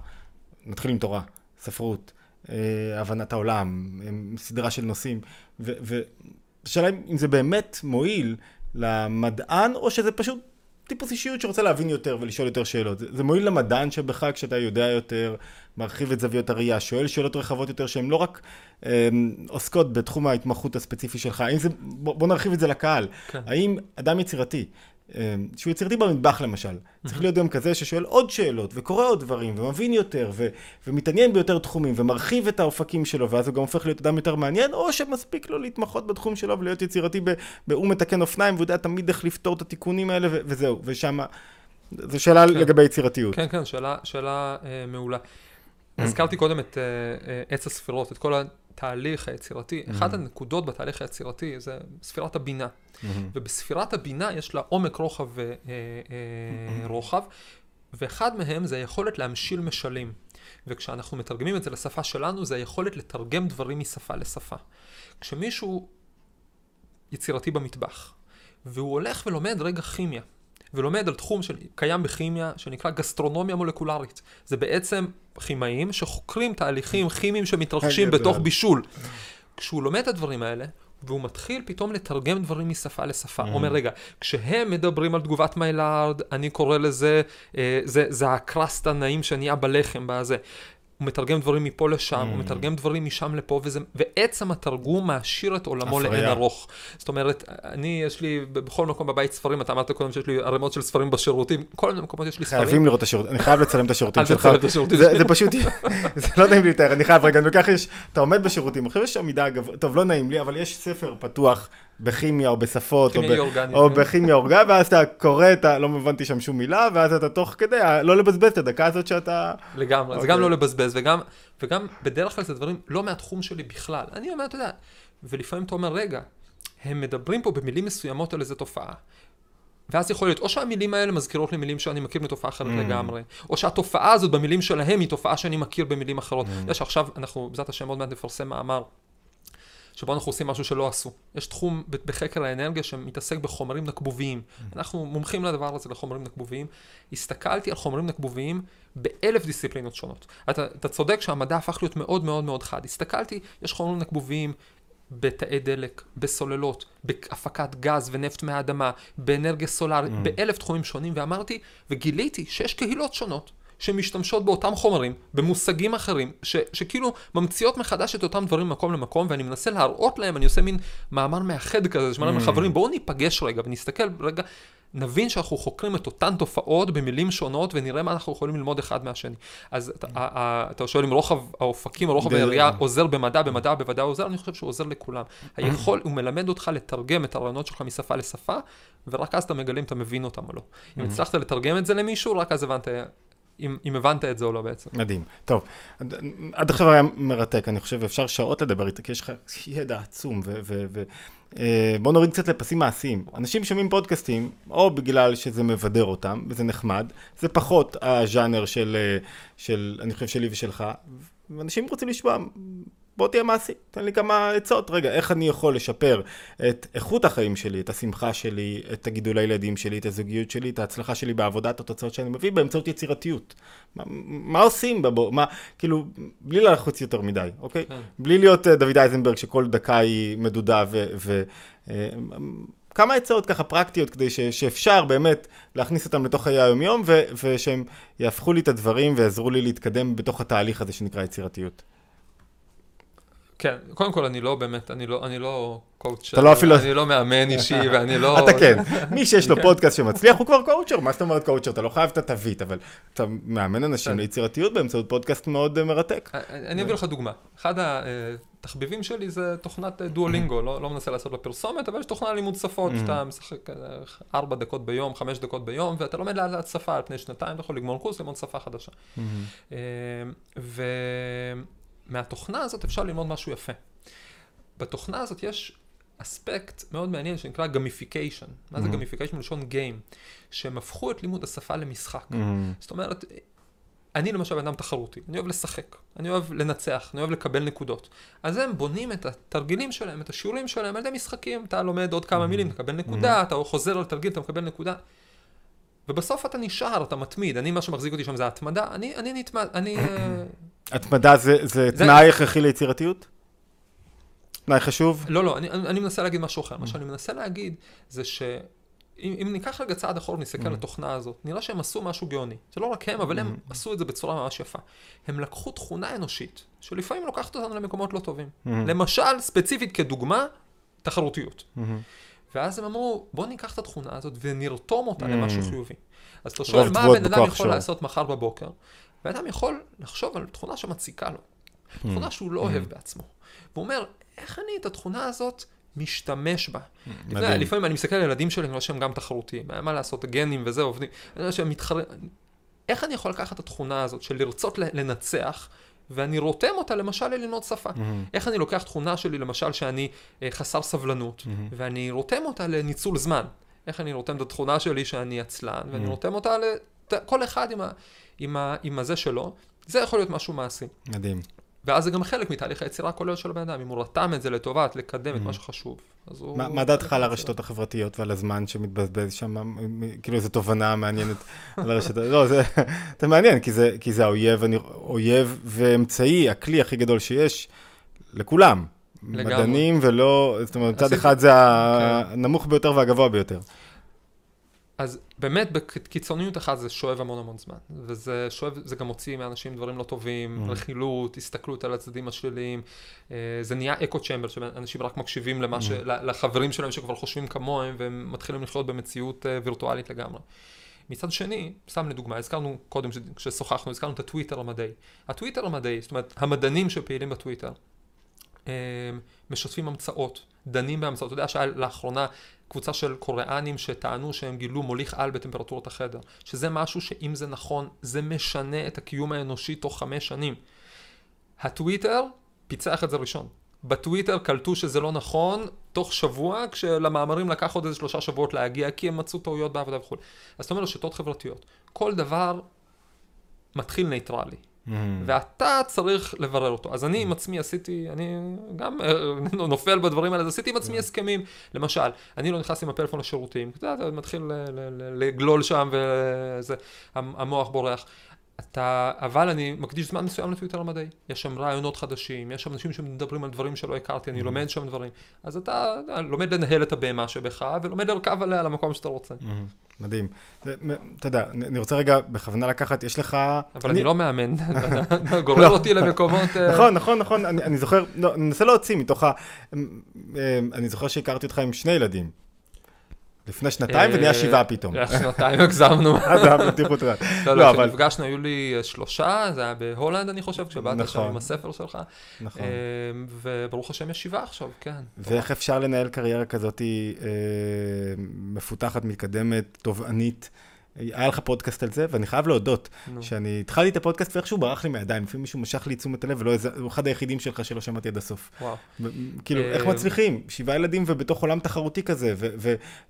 נתחיל עם תורה, ספרות, uh, הבנת העולם, סדרה של נושאים, והשאלה אם זה באמת מועיל למדען, או שזה פשוט טיפוס אישיות שרוצה להבין יותר ולשאול יותר שאלות. זה, זה מועיל למדען שבך כשאתה יודע יותר, מרחיב את זוויות הראייה, שואל שאלות רחבות יותר שהן לא רק אה, עוסקות בתחום ההתמחות הספציפי שלך. האם זה, בוא, בוא נרחיב את זה לקהל. כן. האם אדם יצירתי אמ, שהוא יצירתי במטבח למשל, צריך להיות גם כזה ששואל עוד שאלות, וקורא עוד דברים, ומבין יותר, ו- ומתעניין ביותר תחומים, ומרחיב את האופקים שלו, ואז הוא גם הופך להיות אדם יותר מעניין, או שמספיק לו להתמחות בתחום שלו ולהיות יצירתי ב"הוא מתקן אופניים", והוא יודע תמיד איך לפתור את התיקונים האלה, ו- וזהו, ושם... זו שאלה כן. לגבי יצירתיות.
כן, כן, שאלה, שאלה אה, מעולה. הזכרתי קודם את אה, אה, עץ הספירות, את כל התהליך היצירתי. Mm-hmm. אחת הנקודות בתהליך היצירתי זה ספירת הבינה. Mm-hmm. ובספירת הבינה יש לה עומק, רוחב ורוחב, אה, mm-hmm. ואחד מהם זה היכולת להמשיל משלים. וכשאנחנו מתרגמים את זה לשפה שלנו, זה היכולת לתרגם דברים משפה לשפה. כשמישהו יצירתי במטבח, והוא הולך ולומד רגע כימיה, ולומד על תחום שקיים בכימיה, שנקרא גסטרונומיה מולקולרית. זה בעצם כימאים שחוקרים תהליכים כימיים שמתרחשים בתוך בישול. כשהוא לומד את הדברים האלה, והוא מתחיל פתאום לתרגם דברים משפה לשפה. הוא אומר, רגע, כשהם מדברים על תגובת מיילארד, אני קורא לזה, אה, זה, זה הקרסט הנעים שנהיה בלחם, בזה. הוא מתרגם דברים מפה לשם, mm. הוא מתרגם דברים משם לפה, וזה, ועצם התרגום מעשיר את עולמו לאין ארוך. זאת אומרת, אני, יש לי בכל מקום בבית ספרים, אתה אמרת קודם שיש לי ערימות של ספרים בשירותים, כל מיני מקומות יש לי ספרים.
חייבים לראות את השירותים, אני חייב לצלם את השירותים שלך. זה, זה פשוט, זה לא נעים לי יותר, אני חייב רגע, וככה יש, אתה עומד בשירותים, עכשיו יש שם מידה גבוה, טוב, לא נעים לי, אבל יש ספר פתוח. בכימיה או בשפות, או, ב... או כן. בכימיה אורגנית, ואז אתה קורא, אתה לא הבנתי שם שום מילה, ואז אתה תוך כדי, לא לבזבז את הדקה הזאת שאתה...
לגמרי, okay. זה גם אוקיי. לא לבזבז, וגם, וגם בדרך כלל זה דברים לא מהתחום שלי בכלל. אני אומר, אתה יודע, ולפעמים אתה אומר, רגע, הם מדברים פה במילים מסוימות על איזו תופעה. ואז יכול להיות, או שהמילים האלה מזכירות לי מילים שאני מכיר מתופעה אחרת mm. לגמרי, או שהתופעה הזאת במילים שלהם היא תופעה שאני מכיר במילים אחרות. Mm. אתה יודע שעכשיו אנחנו, בעזרת השם, עוד מעט נפרסם מאמר שבו אנחנו עושים משהו שלא עשו. יש תחום בחקר האנרגיה שמתעסק בחומרים נקבוביים. Mm-hmm. אנחנו מומחים לדבר הזה, לחומרים נקבוביים. הסתכלתי על חומרים נקבוביים באלף דיסציפלינות שונות. אתה, אתה צודק שהמדע הפך להיות מאוד מאוד מאוד חד. הסתכלתי, יש חומרים נקבוביים בתאי דלק, בסוללות, בהפקת גז ונפט מהאדמה, באנרגיה סולארית, mm. באלף תחומים שונים, ואמרתי, וגיליתי שיש קהילות שונות. שמשתמשות באותם חומרים, במושגים אחרים, ש, שכאילו ממציאות מחדש את אותם דברים ממקום למקום, ואני מנסה להראות להם, אני עושה מין מאמר מאחד כזה, שאומר להם, mm. חברים, בואו ניפגש רגע ונסתכל רגע, נבין שאנחנו חוקרים את אותן תופעות במילים שונות, ונראה מה אנחנו יכולים ללמוד אחד מהשני. אז אתה, אתה שואל אם רוחב האופקים או רוחב היריעה עוזר במדע, במדע בוודאי עוזר, אני חושב שהוא עוזר לכולם. היכול, הוא מלמד אותך לתרגם את הרעיונות שלך משפה לשפה, ורק אז אתה מגלה אם אתה מבין אותם או לא. אם הצלחת לתרגם את זה למישהו, רק אז הבנת אם, אם הבנת את זה או לא בעצם.
מדהים. טוב, עד עכשיו היה מרתק, אני חושב, אפשר שעות לדבר איתה, כי יש לך ידע עצום, ובוא אה, נוריד קצת לפסים מעשיים. אנשים שומעים פודקאסטים, או בגלל שזה מבדר אותם, וזה נחמד, זה פחות הז'אנר של, אה, של, אני חושב, שלי ושלך, ואנשים רוצים לשמוע בוא תהיה מעשי, תן לי כמה עצות. רגע, איך אני יכול לשפר את איכות החיים שלי, את השמחה שלי, את הגידול הילדים שלי, את הזוגיות שלי, את ההצלחה שלי בעבודה, את התוצאות שאני מביא באמצעות יצירתיות. מה, מה עושים בבוא, מה, כאילו, בלי לחוץ יותר מדי, אוקיי? כן. בלי להיות uh, דוד אייזנברג שכל דקה היא מדודה ו... ו uh, כמה עצות ככה פרקטיות כדי ש, שאפשר באמת להכניס אותם לתוך חיי היומיום ו, ושהם יהפכו לי את הדברים ויעזרו לי להתקדם בתוך התהליך הזה שנקרא יצירתיות.
כן, קודם כל אני לא באמת, אני לא, אני לא coacher,
אתה לא אפילו...
אני לא מאמן אישי ואני לא...
אתה כן, מי שיש לו כן. פודקאסט שמצליח הוא כבר coacher, מה זאת אומרת coacher? אתה לא חייב את התווית, אבל אתה מאמן אנשים ליצירתיות באמצעות פודקאסט מאוד אה, מרתק.
אה, אה, אני אביא לך דוגמה. אחד התחביבים שלי זה תוכנת Duolingo, לא, לא מנסה לעשות לה פרסומת, אבל יש תוכנה לימוד שפות, שאתה משחק ארבע דקות ביום, חמש דקות ביום, ואתה לומד לאט שפה על פני שנתיים, אתה יכול לגמור קורס, ללמוד שפה חדשה. ומהתוכנה הזאת אפשר ללמוד משהו יפה. בתוכנה הזאת יש אספקט מאוד מעניין שנקרא gamification. מה זה. gamification מלשון game? שהם הפכו את לימוד השפה למשחק.
מהמם.
זאת אומרת, אני למשל בן אדם תחרותי, אני אוהב לשחק, אני אוהב לנצח, אני אוהב לקבל נקודות. אז הם בונים את התרגילים שלהם, את השיעורים שלהם על ידי משחקים. אתה לומד עוד כמה מילים, תקבל נקודה, אתה חוזר על תרגיל, אתה מקבל נקודה. ובסוף אתה נשאר, אתה מתמיד. אני, מה שמחזיק אותי שם זה ההתמדה. אני, אני נתמד, אני...
התמדה זה, זה תנאי הכרחי ליצירתיות? תנאי חשוב?
לא, לא, אני, אני מנסה להגיד משהו אחר. מה שאני מנסה להגיד זה ש... אם, אם ניקח רגע צעד אחורה ונסתכל על התוכנה הזאת, נראה שהם עשו משהו גאוני. זה לא רק הם, אבל הם עשו את זה בצורה ממש יפה. הם לקחו תכונה אנושית, שלפעמים לוקחת אותנו למקומות לא טובים. למשל, ספציפית כדוגמה, תחרותיות.
מהמם.
ואז הם אמרו, בוא ניקח את התכונה הזאת ונרתום אותה
Mm.
למשהו חיובי. אז אתה שואל, מה הבן אדם יכול
שלו.
לעשות מחר בבוקר? בן אדם יכול לחשוב על תכונה שמציקה לו, תכונה שהוא לא אוהב בעצמו. והוא אומר, איך אני את התכונה הזאת משתמש בה? יודע,
מדהים.
לפעמים אני מסתכל על ילדים שלי, אני רואה שהם גם תחרותיים, מה לעשות, הגנים וזה עובדים, אני רואה שהם מתחרים, איך אני יכול לקחת את התכונה הזאת של לרצות לנצח, ואני רותם אותה למשל ללמוד שפה.
מהמם.
איך אני לוקח תכונה שלי, למשל, שאני אה, חסר סבלנות,
מהמם.
ואני רותם אותה לניצול זמן. איך אני רותם את התכונה שלי שאני עצלן, ואני
Mhm.
רותם אותה ל... ת- כל אחד עם, ה... עם, ה... עם הזה שלו, זה יכול להיות משהו מעשי.
מדהים.
ואז זה גם חלק מתהליך היצירה הכולל של הבן אדם, אם הוא רתם את זה לטובת לקדם את מה שחשוב. הוא...
Mhm. מה- דעתך על הרשתות החברתיות ועל הזמן שמתבזבז שם? כאילו איזו תובנה מעניינת על הרשתות. לא, זה זה מעניין, כי זה- כי זה האויב, אני- אויב ואמצעי, הכלי הכי גדול שיש לכולם.
לגמרי.
מדענים ולא, זאת אומרת, מצד אחד זה הנמוך ביותר והגבוה ביותר.
אז באמת בקיצוניות אחת זה שואב המון המון זמן, וזה שואב, זה גם מוציא מאנשים דברים לא טובים,
Mhm.
רכילות, הסתכלות על הצדדים השליליים, אה, זה נהיה אקו צ'מבר, שאנשים רק מקשיבים למה ש... ל- לחברים שלהם שכבר חושבים כמוהם, והם מתחילים לחיות במציאות אה, וירטואלית לגמרי. מצד שני, סתם לדוגמה, הזכרנו קודם, ש- כששוחחנו, הזכרנו את הטוויטר המדעי. הטוויטר המדעי, זאת אומרת, המדענים שפעילים בטוויטר, אה, משתפים המצאות, דנים בהמצאות. אתה יודע שהיה לאחרונה קבוצה של קוריאנים שטענו שהם גילו מוליך על בטמפרטורת החדר, שזה משהו שאם זה נכון, זה משנה את הקיום האנושי תוך חמש שנים. הטוויטר פיצח את זה ראשון. בטוויטר קלטו שזה לא נכון תוך שבוע, כשלמאמרים לקח עוד איזה שלושה שבועות להגיע, כי הם מצאו טעויות בעבודה וכו'. אז אתה אומר רשתות חברתיות. כל דבר מתחיל נייטרלי. ואתה צריך לברר אותו. אז אני עם עצמי עשיתי, אני גם אה, נופל בדברים האלה, אז עשיתי עם עצמי הסכמים. למשל, אני לא נכנס עם הפלאפון לשירותים, אתה מתחיל לגלול שם וזה, המ- המוח בורח. אתה, אבל אני מקדיש זמן מסוים לטוויטר המדעי. יש שם רעיונות חדשים, יש שם אנשים שמדברים על דברים שלא הכרתי, אני לומד שם דברים. אז אתה, לומד לנהל את הבהמה שבך, ולומד לרכב עליה למקום שאתה רוצה.
מהמם. מדהים. אתה יודע, אני רוצה רגע בכוונה לקחת, יש לך...
אבל אני לא מאמן, גורר אותי למקומות... אה,
נכון, נכון, נכון, אני, זוכר, לא, אני מנסה להוציא מתוך ה... אמ, אני זוכר שהכרתי אותך עם שני ילדים. לפני שנתיים
אה,
ונהיה שבעה פתאום.
שנתיים הגזמנו.
אז זה היה בטיחות רע.
לא,
לא,
לא,
אבל-
כשנפגשנו היו לי אה, שלושה, זה היה בהולנד אני חושב, כשבאת שם
נכון.
עם הספר שלך.
נכון.
אה, וברוך השם יש שבעה עכשיו, כן.
ואיך אפשר לנהל קריירה כזאת אה, מפותחת, מתקדמת, תובענית? היה לך פודקאסט על זה, ואני חייב להודות,
נו.
שאני התחלתי את הפודקאסט ואיכשהו ברח לי מהידיים, לפעמים מישהו משך לי תשומת הלב, הוא אחד היחידים שלך שלא שמעתי עד הסוף.
וואו.
ו- כאילו,
אה,
איך מצליחים? שבעה ילדים ובתוך עולם תחרותי כזה,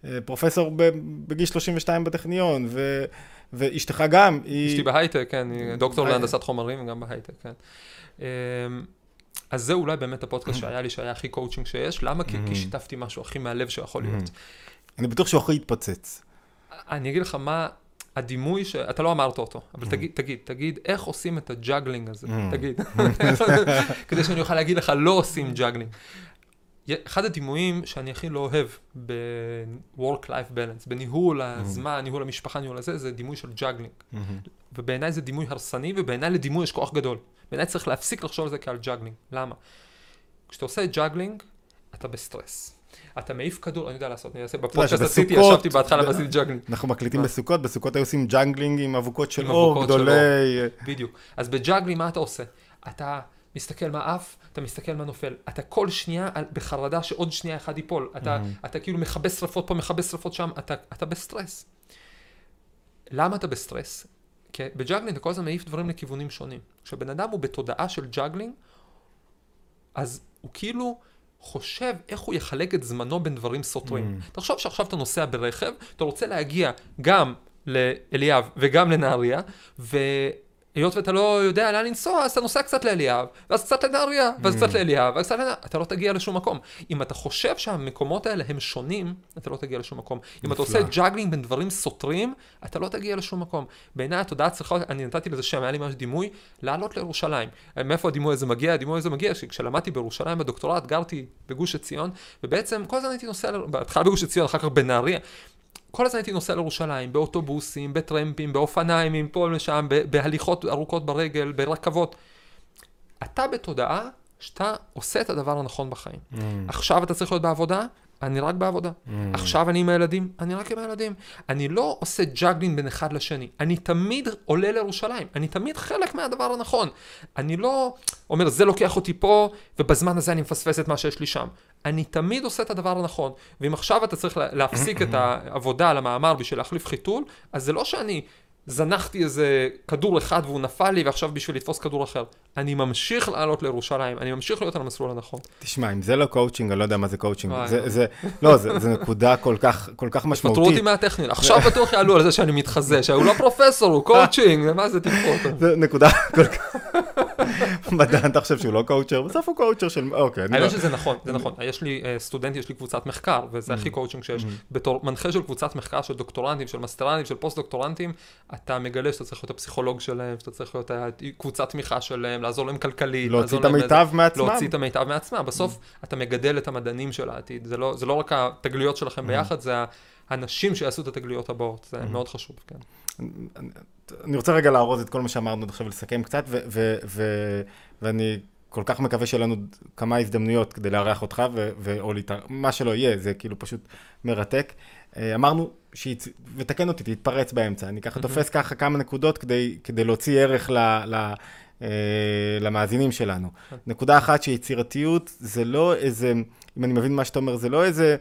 ופרופסור בגיל 32 בטכניון, ו- ואשתך גם, היא...
אשתי בהייטק, כן, היא דוקטור
אה.
להנדסת חומרים גם בהייטק, כן. אה, אז זה אולי באמת הפודקאסט שהיה לי, שהיה הכי קואוצ'ינג שיש. למה? כי שיתפתי משהו הכי מהלב שיכול להיות.
אני בטוח שהוא הכי יתפוצץ.
אני אגיד לך מה הדימוי ש... אתה לא אמרת אותו, אבל תגיד, תגיד, תגיד, איך עושים את ה juggling הזה?
Mm.
תגיד. כדי שאני אוכל להגיד לך, לא עושים juggling. אחד הדימויים שאני הכי לא אוהב ב-work-life balance, בניהול הזמן, ניהול המשפחה, ניהול הזה, זה דימוי של juggling. ובעיניי זה דימוי הרסני, ובעיניי לדימוי יש כוח גדול. בעיניי צריך להפסיק לחשוב על זה כעל juggling. למה? כשאתה עושה juggling, אתה בסטרס. אתה מעיף כדור, אני יודע לעשות, אני אעשה בפודקאסט עשיתי, ישבתי בהתחלה ועשיתי juggling.
אנחנו מקליטים? בסוכות, בסוכות היו עושים juggling עם אבוקות של אור, גדולי...
בדיוק. אז ב juggling מה אתה עושה? אתה מסתכל מה עף, אתה מסתכל מה נופל. אתה כל שנייה בחרדה שעוד שנייה אחד ייפול. אתה, אתה כאילו מכבה שרפות פה, מכבה שרפות שם, אתה, אתה בסטרס. למה אתה בסטרס? כי ב juggling אתה כל הזמן מעיף דברים לכיוונים שונים. כשבן אדם הוא בתודעה של juggling, אז הוא כאילו חושב איך הוא יחלק את זמנו בין דברים סותרים. Mm. תחשוב שעכשיו אתה נוסע ברכב, אתה רוצה להגיע גם לאילת וגם לנהריה, ו... היות ואתה לא יודע לאן לנסוע, אז אתה נוסע קצת לאילת, ואז קצת לנהריה, ואז קצת mm. לאילת, ואז קצת לנהריה, אתה לא תגיע לשום מקום. אם אתה חושב שהמקומות האלה הם שונים, אתה לא תגיע לשום מקום. אם אתה עושה juggling בין דברים סותרים, אתה לא תגיע לשום מקום. בעיניי התודעה צריכה, אני נתתי לזה שם, היה לי ממש דימוי, לעלות לירושלים. מאיפה הדימוי הזה מגיע? הדימוי הזה מגיע כשלמדתי בירושלים בדוקטורט, גרתי בגוש עציון, ובעצם כל הזמן הייתי נוסע, בהתחלה בגוש עציון, אחר כך בנהריה. כל הזמן הייתי נוסע לירושלים, באוטובוסים, בטרמפים, באופניים, מפה לשם, בהליכות ארוכות ברגל, ברכבות. אתה בתודעה שאתה עושה את הדבר הנכון בחיים. Mm. עכשיו אתה צריך להיות בעבודה, אני רק בעבודה. Mm. עכשיו אני עם הילדים, אני רק עם הילדים. אני לא עושה ג'אגלין בין אחד לשני. אני תמיד עולה לירושלים. אני תמיד חלק מהדבר הנכון. אני לא אומר, זה לוקח אותי פה, ובזמן הזה אני מפספס את מה שיש לי שם. אני תמיד עושה את הדבר הנכון. ואם עכשיו אתה צריך להפסיק את העבודה על המאמר בשביל להחליף חיתול, אז זה לא שאני זנחתי איזה כדור אחד והוא נפל לי ועכשיו בשביל לתפוס כדור אחר. אני ממשיך לעלות לירושלים, אני ממשיך להיות על המסלול הנכון.
תשמע, אם זה לא קואוצ'ינג, אני לא יודע מה זה קואוצ'ינג. זה, זה, לא, זה, זה נקודה כל כך, כל כך משמעותית.
פטרו אותי מהטכניון, עכשיו בטוח יעלו על זה שאני מתחזה, שהוא לא פרופסור, הוא קואוצ'ינג, מה זה תקחו אותו.
זה נקודה כל כך... מדען, אתה חושב שהוא לא coacher? בסוף הוא coacher של... אוקיי,
אני לא... שזה נכון, זה נכון. יש לי אה, סטודנט, יש לי קבוצת מחקר, וזה הכי קואוצ'ינג שיש. בתור מנחה של קבוצת מחקר של דוקטורנטים, של מסטרנטים, של פוסט-דוקטורנטים, אתה מגלה שאתה צריך להיות הפסיכולוג שלהם, שאתה צריך להיות קבוצת תמיכה שלהם, לעזור להם כלכלית.
להוציא את המיטב מעצמם.
להוציא את המיטב מעצמם. בסוף אתה מגדל את המדענים של העתיד. זה לא, לא רק התגליות שלכם ביחד, זה האנשים שיעשו את התגליות הבאות. זה מאוד חשוב, כן.
אני רוצה רגע לארוז את כל מה שאמרנו עכשיו, לסכם קצת, ואני כל כך מקווה שיהיה לנו כמה הזדמנויות כדי לארח אותך, או מה שלא יהיה, זה כאילו פשוט מרתק. אה, אמרנו, שיצ... ותקן אותי, תתפרץ באמצע, אני ככה תופס ככה כמה נקודות כדי, כדי להוציא ערך ל... ל... Uh, למאזינים שלנו. נקודה אחת שיצירתיות זה לא איזה, אם אני מבין מה שאתה אומר, זה לא איזה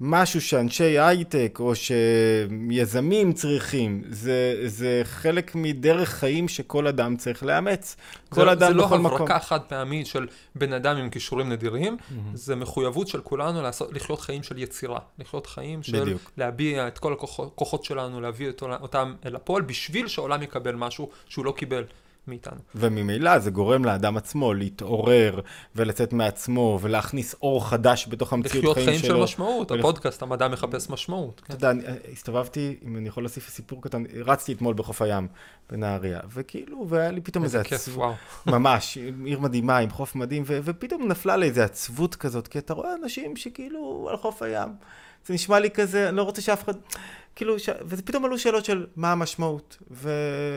משהו שאנשי הייטק או שיזמים צריכים, זה, זה חלק מדרך חיים שכל אדם צריך לאמץ. כל
זה,
אדם
זה לא הברקה חד פעמית של בן אדם עם כישורים נדירים, mm-hmm. זה מחויבות של כולנו לעשות, לחיות חיים של יצירה, לחיות חיים של בדיוק. להביע את כל הכוחות שלנו, להביא אותם אל הפועל, בשביל שהעולם יקבל משהו שהוא לא קיבל. מאיתנו.
וממילא זה גורם לאדם עצמו להתעורר ולצאת מעצמו ולהכניס אור חדש בתוך המציאות חיים שלו.
לחיות חיים של משמעות, ולכ... הפודקאסט, המדע מחפש משמעות.
כן. אתה יודע, אני הסתובבתי, אם אני יכול להוסיף סיפור קטן, רצתי אתמול בחוף הים בנהריה, וכאילו, והיה לי פתאום איזה
עצבות. וואו.
ממש, עיר מדהימה עם חוף מדהים, ו- ופתאום נפלה לי איזה עצבות כזאת, כי אתה רואה אנשים שכאילו על חוף הים. זה נשמע לי כזה, אני לא רוצה שאף אחד... כאילו, ש... ופתאום עלו שאלות של מה המשמעות, ו...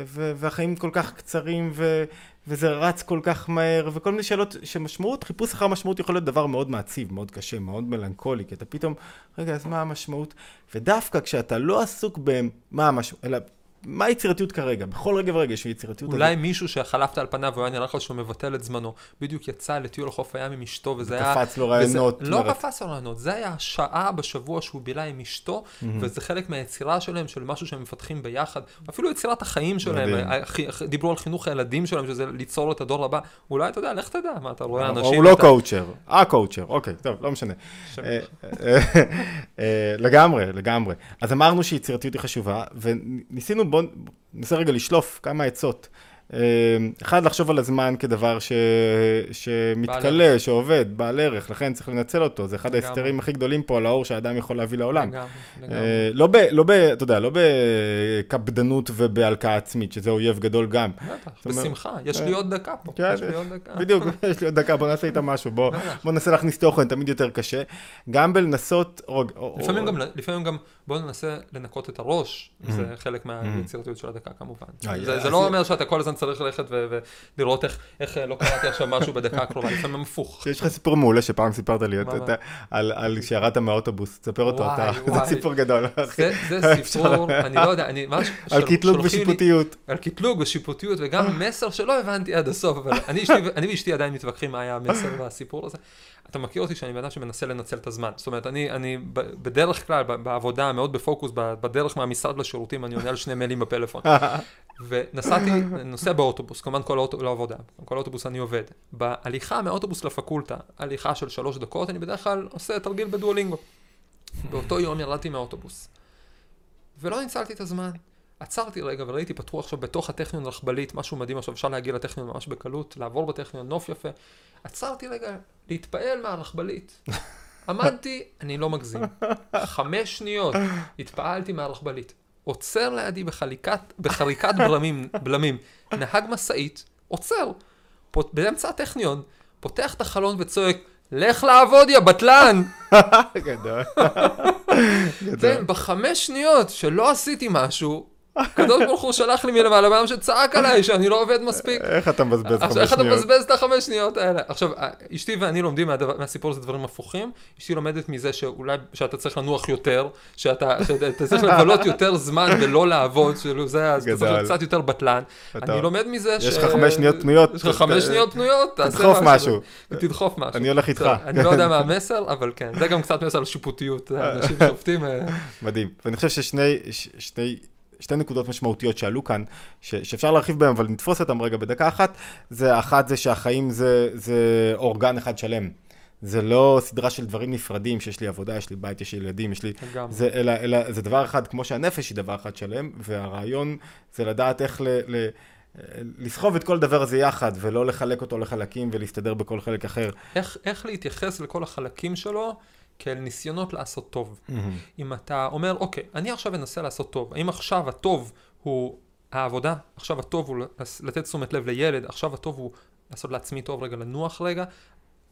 ו... והחיים כל כך קצרים, ו... וזה רץ כל כך מהר, וכל מיני שאלות שמשמעות, חיפוש אחר משמעות יכול להיות דבר מאוד מעציב, מאוד קשה, מאוד מלנכולי, כי אתה פתאום, רגע, אז מה המשמעות? ודווקא כשאתה לא עסוק במה המשמעות, אלא מה היצירתיות כרגע? בכל רגע ורגע יש יצירתיות.
אולי הזאת. מישהו שחלפת על פניו והוא היה נראה לך שהוא מבטל את זמנו, בדיוק יצא לטיול לחוף הים עם אשתו, וזה היה...
קפץ לו רעיונות.
וזה... לא קפץ לו רעיונות, זה היה שעה בשבוע שהוא בילה עם אשתו, mm-hmm. וזה חלק מהיצירה שלהם, של משהו שהם מפתחים ביחד. אפילו יצירת החיים שלהם, דיברו על חינוך הילדים שלהם, שזה ליצור את הדור הבא. אולי, אתה יודע, לך תדע, מה אתה רואה אנשים...
הוא לא קואוצ'ר, ה-קואוצ'ר, אוקיי, טוב, לא משנה. אה, אה, אה, לגמרי, לגמרי. אז אמרנו שיצירתיות היא חשובה, וניסינו, בואו ננסה רגע לשלוף כמה עצות. אמ, אחד, לחשוב על הזמן כדבר ש... שמתכלה, שעובד, בעל ערך, לכן צריך לנצל אותו, זה אחד ההסתרים הכי גדולים פה על האור שהאדם יכול להביא לעולם. לגמרי, לגמרי. אה, לא ב... לא ב... אתה יודע, לא בקפדנות ובהלקאה עצמית, שזה אויב גדול גם.
בטח, בשמחה, יש לי עוד דקה פה, כן, יש לי עוד דקה.
בדיוק, יש לי עוד דקה, בוא נעשה איתה משהו, בוא ננסה להכניס תוכן, תמיד יותר קשה. גם בלנסות...
לפעמים גם, בוא ננסה לנקות את הראש, זה חלק מהיצירתיות של הדקה כמובן. אה, זה לא אומר שאתה כל הזמן צריך ללכת ולראות איך לא קראתי עכשיו משהו בדקה הקרובה, לפעמים הפוך.
יש לך סיפור מעולה שפעם סיפרת לי, על שירדת מהאוטובוס, תספר אותו, זה סיפור גדול.
זה סיפור, אני לא יודע, אני ממש...
על קטלוג ושיפוטיות.
על קטלוג ושיפוטיות, וגם מסר שלא הבנתי עד הסוף, אבל אני ואשתי עדיין מתווכחים מה היה המסר בסיפור הזה. אתה מכיר אותי שאני בן אדם שמנסה לנצל את הזמן. זאת אומרת, אני, אני בדרך כלל, בעבודה, מאוד בפוקוס, בדרך מהמשרד לשירותים, אני עונה על שני מיילים בפלאפון. ונסעתי, נוסע באוטובוס, כמובן כל האוטובוס, לא עבודה, כל האוטובוס אני עובד. בהליכה מהאוטובוס לפקולטה, הליכה של שלוש דקות, אני בדרך כלל עושה תרגיל בדואלינגו. באותו יום ירדתי מהאוטובוס. ולא ניצלתי את הזמן. עצרתי רגע וראיתי, פתחו עכשיו בתוך הטכניון רכבלית, משהו מדהים עכשיו, אפשר להגיע לטכניון ממש בקלות, לעבור בטכניון, נוף יפה. עצרתי רגע להתפעל מהרכבלית. עמדתי, אני לא מגזים, חמש שניות התפעלתי מהרכבלית. עוצר לידי בחליקת, בחריקת בלמים, בלמים, נהג משאית, עוצר, פות, באמצע הטכניון, פותח את החלון וצועק, לך לעבוד, יא בטלן!
גדול.
כן, בחמש שניות שלא עשיתי משהו, הקדוש ברוך הוא שלח לי מלמעלה בן אדם שצעק עליי שאני לא עובד מספיק.
איך אתה מבזבז חמש
איך אתה
שניות?
מבזבז את החמש שניות האלה? עכשיו, אשתי ואני לומדים מהדבר, מהסיפור הזה דברים הפוכים. אשתי לומדת מזה שאולי, שאתה צריך לנוח יותר, שאתה, שאתה צריך לבלות יותר זמן ולא לעבוד, כאילו זה, אז אתה צריך. קצת יותר בטלן. אני לומד מזה ש...
יש לך חמש שניות פנויות,
יש לך חמש שניות פנויות,
תדחוף משהו.
תדחוף משהו.
אני הולך איתך.
אני לא יודע מה המסר, אבל כן, זה גם קצת מסר על שיפוטיות, אנשים שופטים. אה,
מדהים. ואני חושב ששני, שתי נקודות משמעותיות שעלו כאן, ש, שאפשר להרחיב בהם, אבל נתפוס אותם רגע בדקה אחת, זה אחת זה שהחיים זה, זה אורגן אחד שלם. זה לא סדרה של דברים נפרדים, שיש לי עבודה, יש לי בית, יש לי ילדים, יש לי...
לגמרי.
זה, אלא, אלא זה דבר אחד, כמו שהנפש היא דבר אחד שלם, והרעיון זה לדעת איך ל... ל לסחוב את כל הדבר הזה יחד, ולא לחלק אותו לחלקים ולהסתדר בכל חלק אחר.
איך, איך להתייחס לכל החלקים שלו כאל ניסיונות לעשות טוב. אם אתה אומר, אוקיי, אני עכשיו אנסה לעשות טוב, האם עכשיו הטוב הוא העבודה, עכשיו הטוב הוא לתת תשומת לב לילד, עכשיו הטוב הוא לעשות לעצמי טוב רגע, לנוח רגע.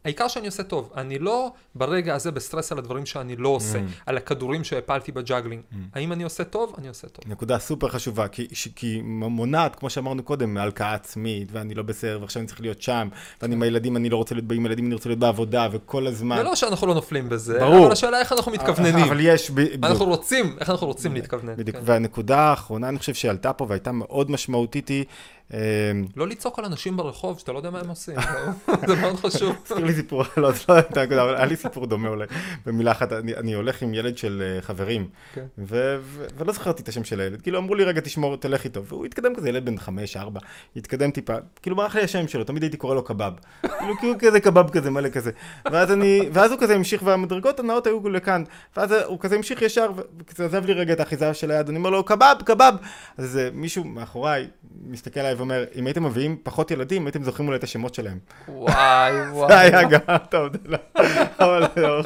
העיקר שאני עושה טוב, אני לא ברגע הזה בסטרס על הדברים שאני לא עושה,
Mm.
על הכדורים שהפלתי ב juggling. האם אני עושה טוב? אני עושה טוב.
נקודה סופר חשובה, כי, ש- כי מונעת, כמו שאמרנו קודם, מהלקאה עצמית, ואני לא בסדר, ועכשיו אני צריך להיות שם, ואני עם הילדים, אני לא רוצה להיות עם הילדים, אני רוצה להיות בעבודה, וכל הזמן.
ולא שאנחנו לא נופלים בזה,
ברור.
אבל השאלה איך אנחנו מתכווננים.
אבל יש... ב-
אנחנו רוצים, איך אנחנו רוצים להתכוונן.
בדיוק.
כן.
והנקודה האחרונה, אני חושב שעלתה פה והייתה מאוד משמעותית, היא... אה,
לא לצעוק על אנשים ברחוב שאתה לא יודע מה הם עושים, זה מאוד חשוב.
הזכיר לי סיפור, לא, זו לא הייתה נקודה, אבל היה לי סיפור דומה אולי, במילה אחת, אני, הולך עם ילד של אה, חברים,
כן.
ולא זכרתי את השם של הילד, כאילו אמרו לי רגע תשמור, תלך איתו, והוא התקדם כזה, ילד בן חמש, ארבע, התקדם טיפה, כאילו ברח לי השם שלו, תמיד הייתי קורא לו קבב, כאילו כאילו כזה קבב כזה, מלא כזה, ואז הוא כזה המשיך, והמדרגות הנאות היו לכאן, ואז הוא כזה המשיך ישר, וכזה עזב לי רגע את האחיזה של היד, אני אומר לו, קבב, קבב, אז מישהו מאחוריי מסתכל עליי ואומר, אם הייתם מביאים פחות ילדים, הייתם זוכרים אולי את השמות שלהם.
וואי וואי.
זה היה גם, טוב, זה לא, אבל לא,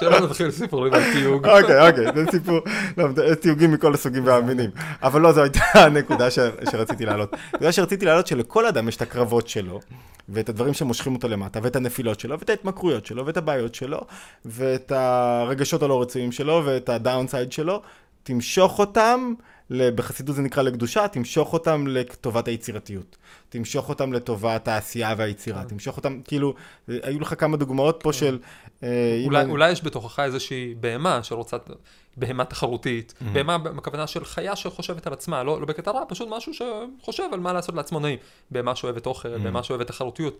שלא נתחיל סיפורים על תיוג.
אוקיי, אוקיי, זה סיפור, לא, זה תיוגים מכל הסוגים והמינים. אבל לא, זו הייתה הנקודה שרציתי להעלות. הנקודה שרציתי להעלות שלכל אדם יש את הקרבות שלו, ואת הדברים שמושכים אותו למטה, ואת הנפילות שלו, ואת ההתמכרויות שלו, ואת הבעיות שלו, ואת הרגשות הלא רצויים שלו, ואת הדאונסייד שלו. תמשוך אותם, בחסידות זה נקרא לקדושה, תמשוך אותם לטובת היצירתיות. תמשוך אותם לטובת העשייה והיצירה. תמשוך אותם, כאילו, היו לך כמה דוגמאות פה של... אה,
אולי,
אני-
אולי יש בתוכך איזושהי בהמה שרוצה, בהמה תחרותית, בהמה בכוונה של חיה שחושבת על עצמה, לא, לא בקטע רע, פשוט משהו שחושב על מה לעשות לעצמו נעים. בהמה שאוהבת אוכל, בהמה שאוהבת תחרותיות.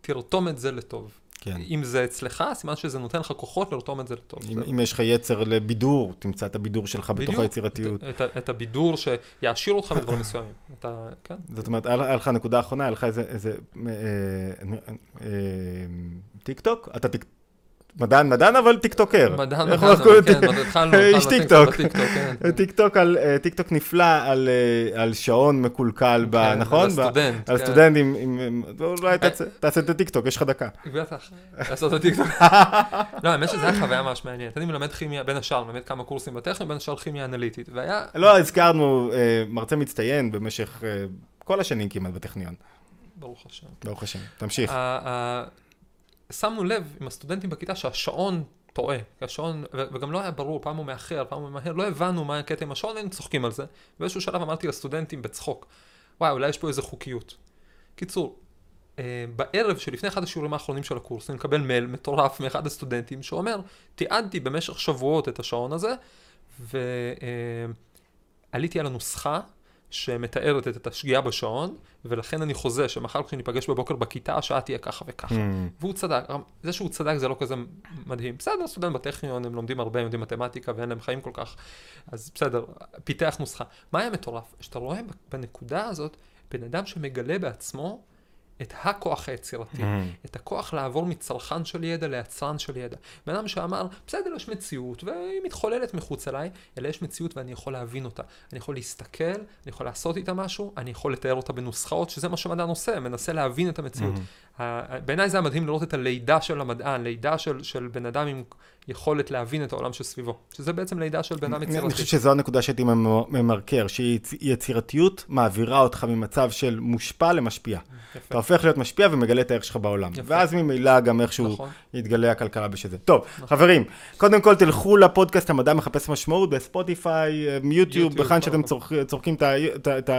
תרתום את זה לטוב.
כן.
אם זה אצלך, סימן שזה נותן לך כוחות לרתום את זה לטוב.
אם,
זה-
אם יש לך יצר לבידור, תמצא את הבידור שלך בתוך
בדיוק.
היצירתיות.
את, את, את הבידור שיעשיר אותך בדברים מסוימים. אתה, כן.
זאת אומרת, היה היה לך נקודה אחרונה, היה לך איזה, איזה אה, אה, אה, טיק טוק? אתה טיק... מדען, מדען, אבל טיקטוקר.
מדען, מדען,
אנחנו קוראים
אבל? כן, התחלנו,
איש טיקטוק.
קצת בטיקטוק, כן.
אה, טיק טוק נפלא על, אה, שעון מקולקל,
כן,
נכון?
על הסטודנט,
על
כן.
סטודנט עם, עם, עם- אולי תעשה- תעשה את הטיק טוק, יש לך דקה.
בטח, לעשות את הטיקטוק. לא, האמת שזו הייתה חוויה ממש מעניינת. אני מלמד כימיה, בין השאר, מלמד כמה קורסים בטכניון, בין השאר כימיה אנליטית. והיה,
לא הזכרנו אה, מרצה מצטיין במשך אה, כל השנים כמעט בטכניון,
ברוך השם.
ברוך השם. תמשיך.
שמנו לב עם הסטודנטים בכיתה שהשעון טועה. השעון, וגם לא היה ברור, פעם הוא מאחר, פעם הוא ממהר, לא הבנו מה הקטע עם השעון, היינו צוחקים על זה. באיזשהו שלב אמרתי לסטודנטים בצחוק, וואי, אולי יש פה איזה חוקיות. קיצור, אה, בערב שלפני אחד השיעורים האחרונים של הקורס, אני מקבל מייל מטורף מאחד הסטודנטים שאומר, תיעדתי במשך שבועות את השעון הזה, ועליתי על הנוסחה, שמתארת את השגיאה בשעון, ולכן אני חוזה שמחר כשניפגש בבוקר בכיתה, השעה תהיה ככה וככה.
Mm.
והוא צדק, זה שהוא צדק זה לא כזה מדהים. בסדר, סטודנט בטכניון, הם לומדים הרבה, הם יודעים מתמטיקה ואין להם חיים כל כך, אז בסדר, פיתח נוסחה. מה היה מטורף? שאתה רואה בנקודה הזאת, בן אדם שמגלה בעצמו את הכוח היצירתי,
Mm.
את הכוח לעבור מצרכן של ידע ליצרן של ידע. בן אדם שאמר, בסדר, יש מציאות, והיא מתחוללת מחוץ אליי, אלא יש מציאות ואני יכול להבין אותה. אני יכול להסתכל, אני יכול לעשות איתה משהו, אני יכול לתאר אותה בנוסחאות, שזה מה שמדען עושה, מנסה להבין את המציאות.
Mm-hmm.
בעיניי זה היה מדהים לראות את הלידה של המדען, לידה של, של בן אדם עם יכולת להבין את העולם שסביבו. שזה בעצם לידה של בן אדם
אני
יצירתי.
חושב שזו הנקודה שהייתי ממ- ממרקר, שיצירתיות מעבירה אותך ממצב של מושפע למשפיע. אתה
יפה.
הופך להיות משפיע ומגלה את הערך שלך בעולם.
יפה.
ואז ממילא גם איכשהו
נכון.
יתגלה הכלכלה בשזה. טוב, חברים, קודם כל תלכו לפודקאסט המדע מחפש משמעות בספוטיפיי, אה, מיוטיוב,
יוטיוב,
בכאן שאתם צורכים את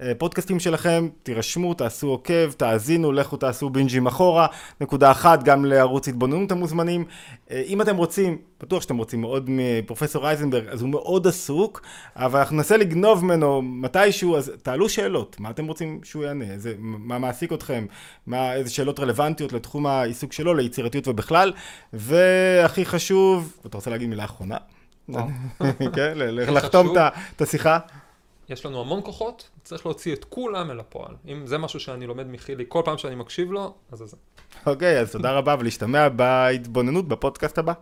הפודקאסטים שלכם, תירשמו, תעשו עוקב, תאזינו, לכו תעשו בינג'ים אחורה. נקודה אחת, גם לערוץ התבוננות המוזמנים. אה, אם אתם רוצים, בטוח שאתם רוצים מאוד מפרופסור אייזנברג, אז הוא מאוד עסוק, אבל אנחנו ננסה לגנוב ממנו מתישהו, אז תעלו שאלות, מה אתם רוצים שהוא יענה, איזה, מה מעסיק אתכם, מה, איזה שאלות רלוונטיות לתחום העיסוק שלו, ליצירתיות ובכלל, והכי חשוב, אתה רוצה להגיד מילה אחרונה? כן, לחתום את השיחה?
יש לנו המון כוחות, צריך להוציא את כולם אל הפועל. אם זה משהו שאני לומד מחילי כל פעם שאני מקשיב לו, אז זה זה.
אוקיי, אז תודה רבה ולהשתמע בהתבוננות בפודקאסט הבא.